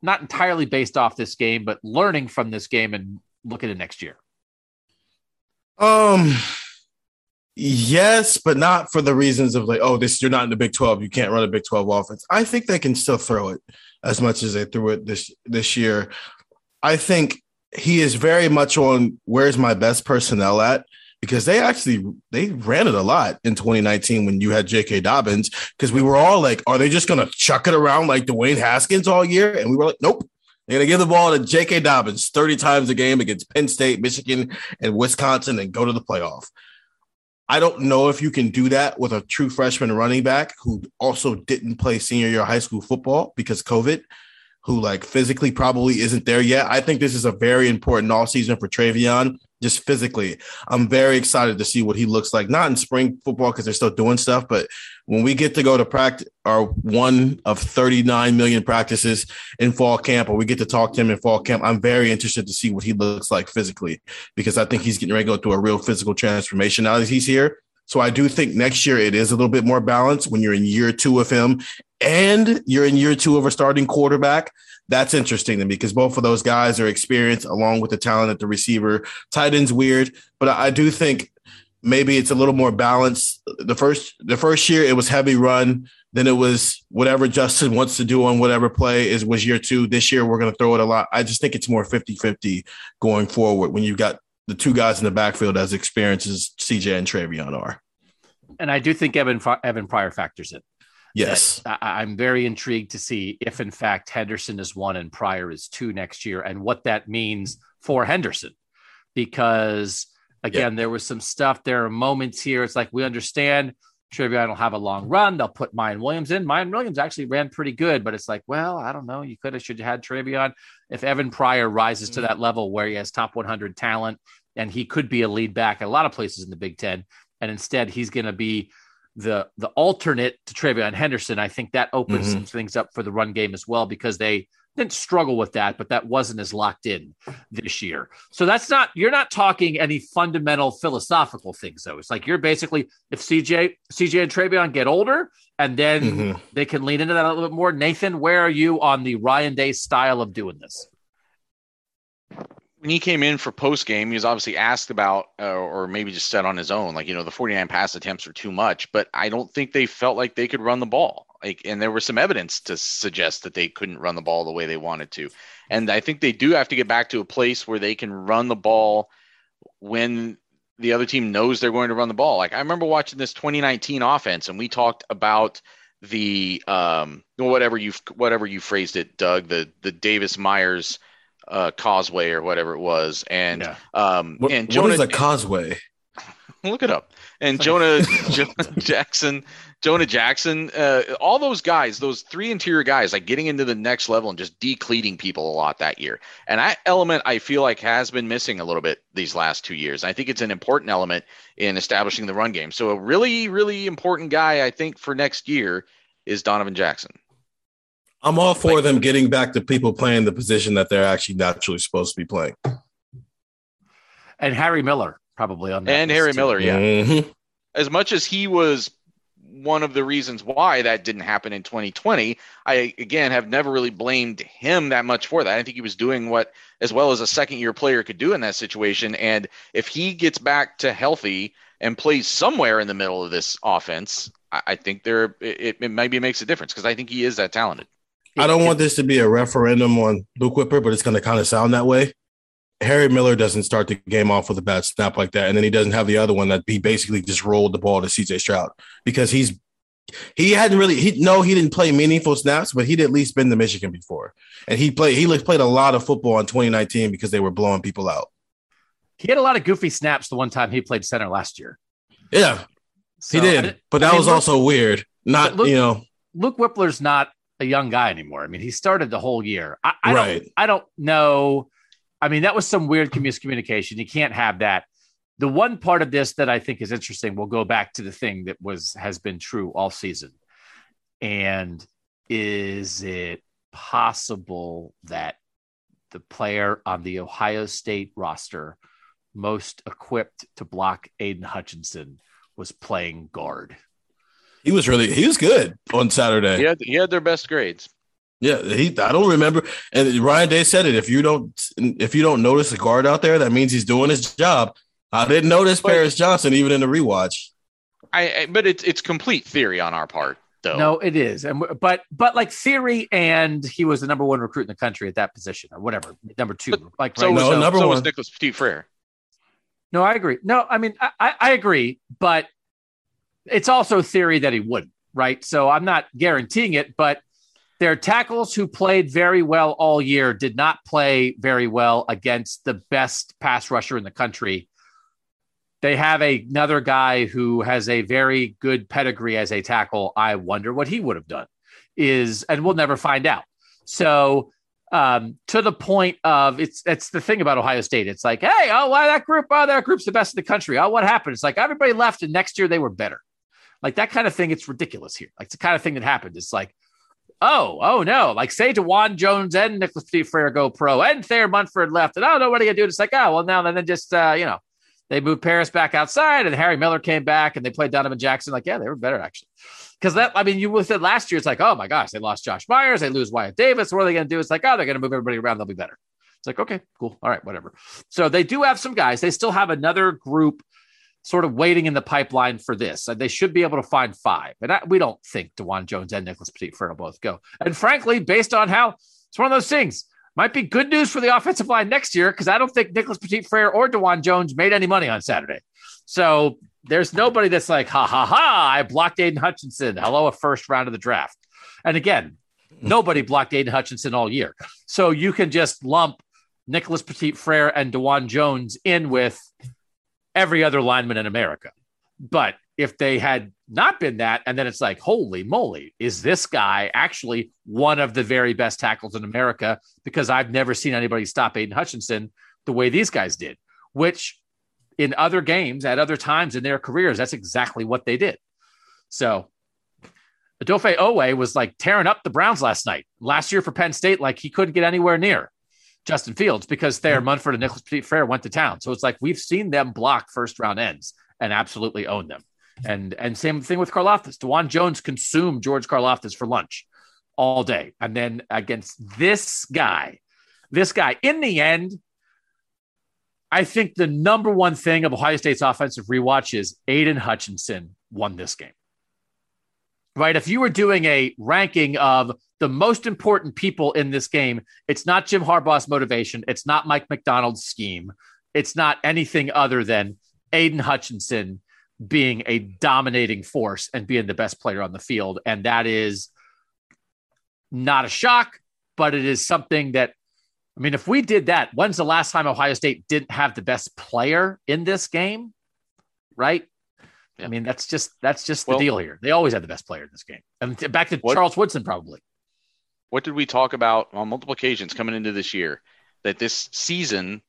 not entirely based off this game, but learning from this game and looking at next year? Um, yes, but not for the reasons of like, oh, this you're not in the Big 12, you can't run a Big 12 offense. I think they can still throw it as much as they threw it this this year. I think he is very much on where's my best personnel at because they actually they ran it a lot in 2019 when you had J.K. Dobbins because we were all like, are they just gonna chuck it around like Dwayne Haskins all year? And we were like, nope. They're gonna give the ball to J.K. Dobbins 30 times a game against Penn State, Michigan, and Wisconsin and go to the playoff. I don't know if you can do that with a true freshman running back who also didn't play senior year high school football because COVID who like physically probably isn't there yet. I think this is a very important all season for TreVeyon, just physically. I'm very excited to see what he looks like, not in spring football because they're still doing stuff, but when we get to go to practice our one of 39 million practices in fall camp, or we get to talk to him in fall camp, I'm very interested to see what he looks like physically because I think he's getting ready to go through a real physical transformation now that he's here. So I do think next year it is a little bit more balanced when you're in year two of him and you're in year two of a starting quarterback. That's interesting to me because both of those guys are experienced along with the talent at the receiver. Tight end's weird, but I do think maybe it's a little more balanced. The first the first year it was heavy run. Then it was whatever Justin wants to do on whatever play is was year two. This year we're going to throw it a lot. I just think it's more 50-50 going forward when you've got the two guys in the backfield as experienced as CJ and TreVeyon are. And I do think Evan Evan Pryor factors in. Yes, I, am very intrigued to see if, in fact, Henderson is one and Pryor is two next year, and what that means for Henderson. Because again, yeah. there was some stuff. There are moments here. It's like we understand TreVeyon will have a long run. They'll put Miyan Williams in. Miyan Williams actually ran pretty good, but it's like, well, I don't know. You could have should have had TreVeyon. If Evan Pryor rises to mm. that level where he has top 100 talent and he could be a lead back at a lot of places in the Big Ten, and instead he's going to be the the alternate to TreVeyon Henderson. I think that opens mm-hmm. some things up for the run game as well because they didn't struggle with that, but that wasn't as locked in this year. So that's not you're not talking any fundamental philosophical things though. It's like you're basically if CJ CJ and TreVeyon get older and then mm-hmm. they can lean into that a little bit more. Nathan, where are you on the Ryan Day style of doing this? When he came in for post game, he was obviously asked about, uh, or maybe just said on his own, like, you know, the 49 pass attempts are too much, but I don't think they felt like they could run the ball. Like, and there was some evidence to suggest that they couldn't run the ball the way they wanted to. And I think they do have to get back to a place where they can run the ball when the other team knows they're going to run the ball. Like, I remember watching this 2019 offense, and we talked about the um whatever you whatever you phrased it doug the the davis myers uh, causeway or whatever it was, and yeah. um, what, and Jonah, what is a causeway? Look it up. And Jonah, Jonah Jackson, Jonah Jackson, uh, all those guys, those three interior guys, like getting into the next level and just decleating people a lot that year. And that element, I feel like, has been missing a little bit these last two years. I think it's an important element in establishing the run game. So a really, really important guy, I think, for next year is Donovan Jackson. I'm all for like, them getting back to people playing the position that they're actually naturally supposed to be playing. And Harry Miller probably on that. And Harry too. Miller, yeah. Mm-hmm. As much as he was one of the reasons why that didn't happen in 2020, I again have never really blamed him that much for that. I think he was doing what as well as a second year player could do in that situation. And if he gets back to healthy and plays somewhere in the middle of this offense, I, I think there it, it maybe makes a difference because I think he is that talented. I don't want this to be a referendum on Luke Wypler, but it's going to kind of sound that way. Harry Miller doesn't start the game off with a bad snap like that, and then he doesn't have the other one that he basically just rolled the ball to CJ Stroud because he's he hadn't really he no he didn't play meaningful snaps, but he'd at least been to Michigan before, and he played he played a lot of football in 2019 because they were blowing people out. He had a lot of goofy snaps the one time he played center last year. Yeah, So, he did, but that I mean, was Luke- also weird. Not Luke- you know, Luke Wypler's not a young guy anymore. I mean, he started the whole year. I, I don't? I don't know. I mean, that was some weird miscommunication. You can't have that. The one part of this that I think is interesting, we'll go back to the thing that was has been true all season. And is it possible that the player on the Ohio State roster most equipped to block Aidan Hutchinson was playing guard? He was really he was good on Saturday. He had, he had their best grades. Yeah, he. I don't remember. And Ryan Day said it. If you don't, if you don't notice a guard out there, that means he's doing his job. I didn't notice But- Paris Johnson even in the rewatch. I, I but it's it's complete theory on our part, though. No, it is, and but but like theory, and he was the number one recruit in the country at that position, or whatever, number two. But- like so right was, No, now. number so was. Nicholas Petit Frere. No, I agree. No, I mean I, I I agree, but it's also theory that he wouldn't, right? So I'm not guaranteeing it, but their tackles who played very well all year did not play very well against the best pass rusher in the country. They have a, another guy who has a very good pedigree as a tackle. I wonder what he would have done. Is and we'll never find out. So um, to the point of it's it's the thing about Ohio State. It's like, hey, oh, why that group? Oh, that group's the best in the country. Oh, what happened? It's like everybody left, and next year they were better. Like that kind of thing. It's ridiculous here. Like it's the kind of thing that happened. It's like, oh, oh no. Like say Dawand Jones and Nicholas Petit Frere go pro, and Thayer Munford left, and I don't know what are you gonna do. It's like, oh, well now then just uh, you know. They moved Paris back outside, and Harry Miller came back, and they played Donovan Jackson. Like, yeah, they were better actually. Because that, I mean, you with it last year, it's like, oh my gosh, they lost Josh Myers, they lose Wyatt Davis. What are they going to do? It's like, oh, they're going to move everybody around, they'll be better. It's like, okay, cool, all right, whatever. So they do have some guys. They still have another group sort of waiting in the pipeline for this, uh, they should be able to find five. And I, we don't think Dawand Jones and Nicholas Petit will both go. And frankly, based on how it's one of those things. Might be good news for the offensive line next year because I don't think Nicholas Petit Frere or Dawand Jones made any money on Saturday. So there's nobody that's like, ha ha ha, I blocked Aidan Hutchinson. Hello, a first round of the draft. And again, nobody blocked Aidan Hutchinson all year. So you can just lump Nicholas Petit Frere and Dawand Jones in with every other lineman in America. But if they had not been that, and then it's like, holy moly, is this guy actually one of the very best tackles in America? Because I've never seen anybody stop Aidan Hutchinson the way these guys did, which in other games at other times in their careers, that's exactly what they did. So Odafe Oweh was like tearing up the Browns last night. Last year for Penn State, like he couldn't get anywhere near Justin Fields because Thayer mm-hmm. Munford and Nicholas Petit Frere went to town. So it's like we've seen them block first round ends and absolutely own them. And and same thing with Karlaftis. Dawand Jones consumed George Karlaftis for lunch all day. And then against this guy, this guy, in the end, I think the number one thing of Ohio State's offensive rewatch is Aidan Hutchinson won this game. Right? If you were doing a ranking of the most important people in this game, it's not Jim Harbaugh's motivation. It's not Mike Macdonald's scheme. It's not anything other than Aidan Hutchinson being a dominating force and being the best player on the field. And that is not a shock, but it is something that, I mean, if we did that, when's the last time Ohio State didn't have the best player in this game? Right? Yeah. I mean, that's just that's just the Well- deal here. They always had the best player in this game. And back to What- Charles Woodson, probably. What did we talk about on multiple occasions coming into this year? That this season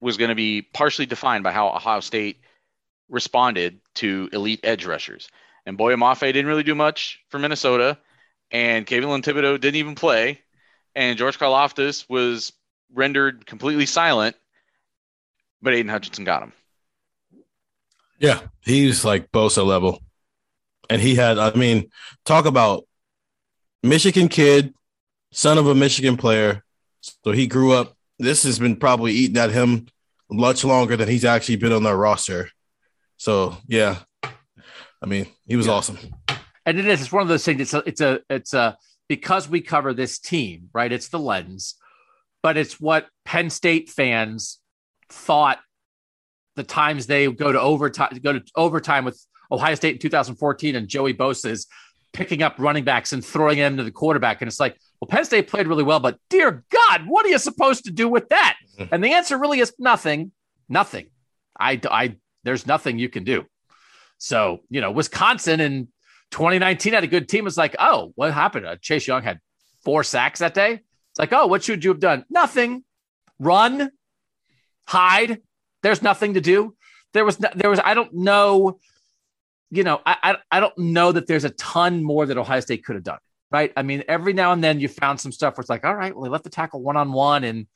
was going to be partially defined by how Ohio State responded to elite edge rushers. And Boye Mafe didn't really do much for Minnesota, and Kayvon Thibodeaux didn't even play, and George Karlaftis was rendered completely silent, but Aidan Hutchinson got him. Yeah, he's like Bosa level, and he had. I mean, talk about Michigan kid, son of a Michigan player. So he grew up. This has been probably eating at him much longer than he's actually been on their roster. So yeah, I mean, he was Yeah. awesome. and it is it's one of those things it's a it's a it's a because we cover this team right it's the lens but it's what penn state fans thought the times they go to overtime go to overtime with ohio state in 2014 and joey bosa is picking up running backs and throwing them to the quarterback and it's like well penn state played really well but dear god what are you supposed to do with that Mhm. and the answer really is nothing Nothing. I, I, there's nothing you can do. So, you know, Wisconsin in 2019 had a good team. It's like, oh, what happened? Uh, Chase Young had four sacks that day. It's like, oh, what should you have done? Nothing. Run, hide. There's nothing to do. There was, no, there was, I don't know, you know, I, I, I don't know that there's a ton more that Ohio State could have done, right? I mean, every now and then you found some stuff where it's like, all right, well, they left the tackle one on one and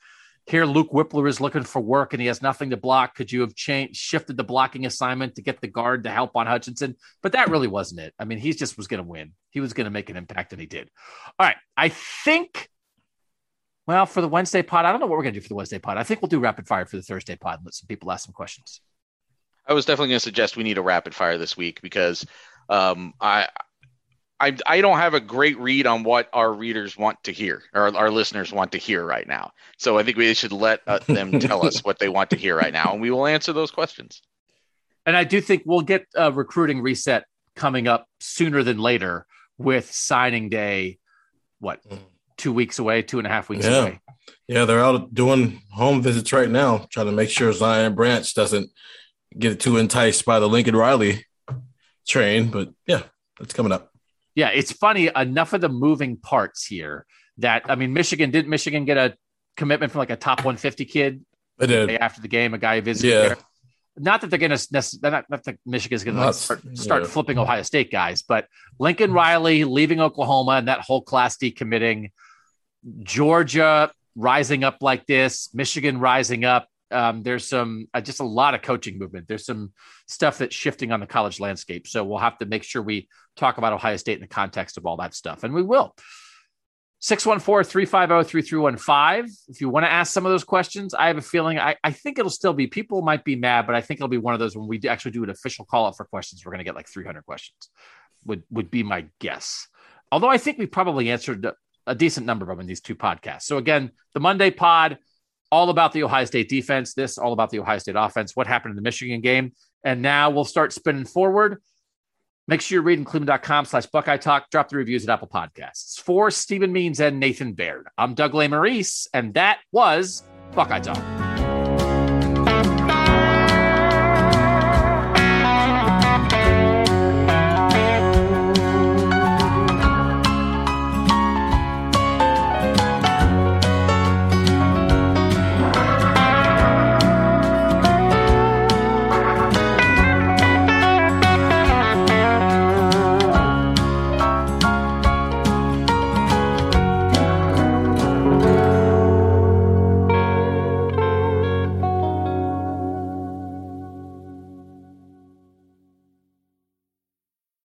here Luke Wypler is looking for work and he has nothing to block. Could you have changed shifted the blocking assignment to get the guard to help on Hutchinson? But that really wasn't it. I mean, he just was going to win. He was going to make an impact and he did. All right. I think well, for the Wednesday pod, I don't know what we're going to do for the Wednesday pod. I think we'll do rapid fire for the Thursday pod and let some people ask some questions. I was definitely going to suggest we need a rapid fire this week because um, I I, I don't have a great read on what our readers want to hear or our listeners want to hear right now. So I think we should let uh, them tell us what they want to hear right now, and we will answer those questions. And I do think we'll get a recruiting reset coming up sooner than later with signing day. What mm. Two weeks away, two and a half weeks yeah. away. Yeah, they're out doing home visits right now, trying to make sure Zion Branch doesn't get too enticed by the Lincoln Riley train. But yeah, that's coming up yeah, it's funny. Enough of the moving parts here that I mean, Michigan did Michigan get a commitment from like a top 150 kid they did. after the game, a guy visited yeah. there. Not that they're going to, not, not that Michigan's going to start, start yeah. flipping Ohio State guys, but Lincoln Riley leaving Oklahoma and that whole class decommitting, Georgia rising up like this, Michigan rising up um, there's some uh, just a lot of coaching movement. There's some stuff that's shifting on the college landscape. So we'll have to make sure we talk about Ohio State in the context of all that stuff, and we will. 614-350-3315. If you want to ask some of those questions, I have a feeling I, I think it'll still be people might be mad, but I think it'll be one of those when we actually do an official call out for questions, we're going to get like 300 questions. Would would be my guess. Although I think we probably answered a decent number of them in these two podcasts. So again, the Monday pod, all about the Ohio State defense, this all about the Ohio State offense, what happened in the Michigan game. And now we'll start spinning forward. Make sure you're reading cleveland.com slash Buckeye Talk. Drop the reviews at Apple Podcasts. For Stephen Means and Nathan Baird, I'm Doug Lesmerises, and that was Buckeye Talk.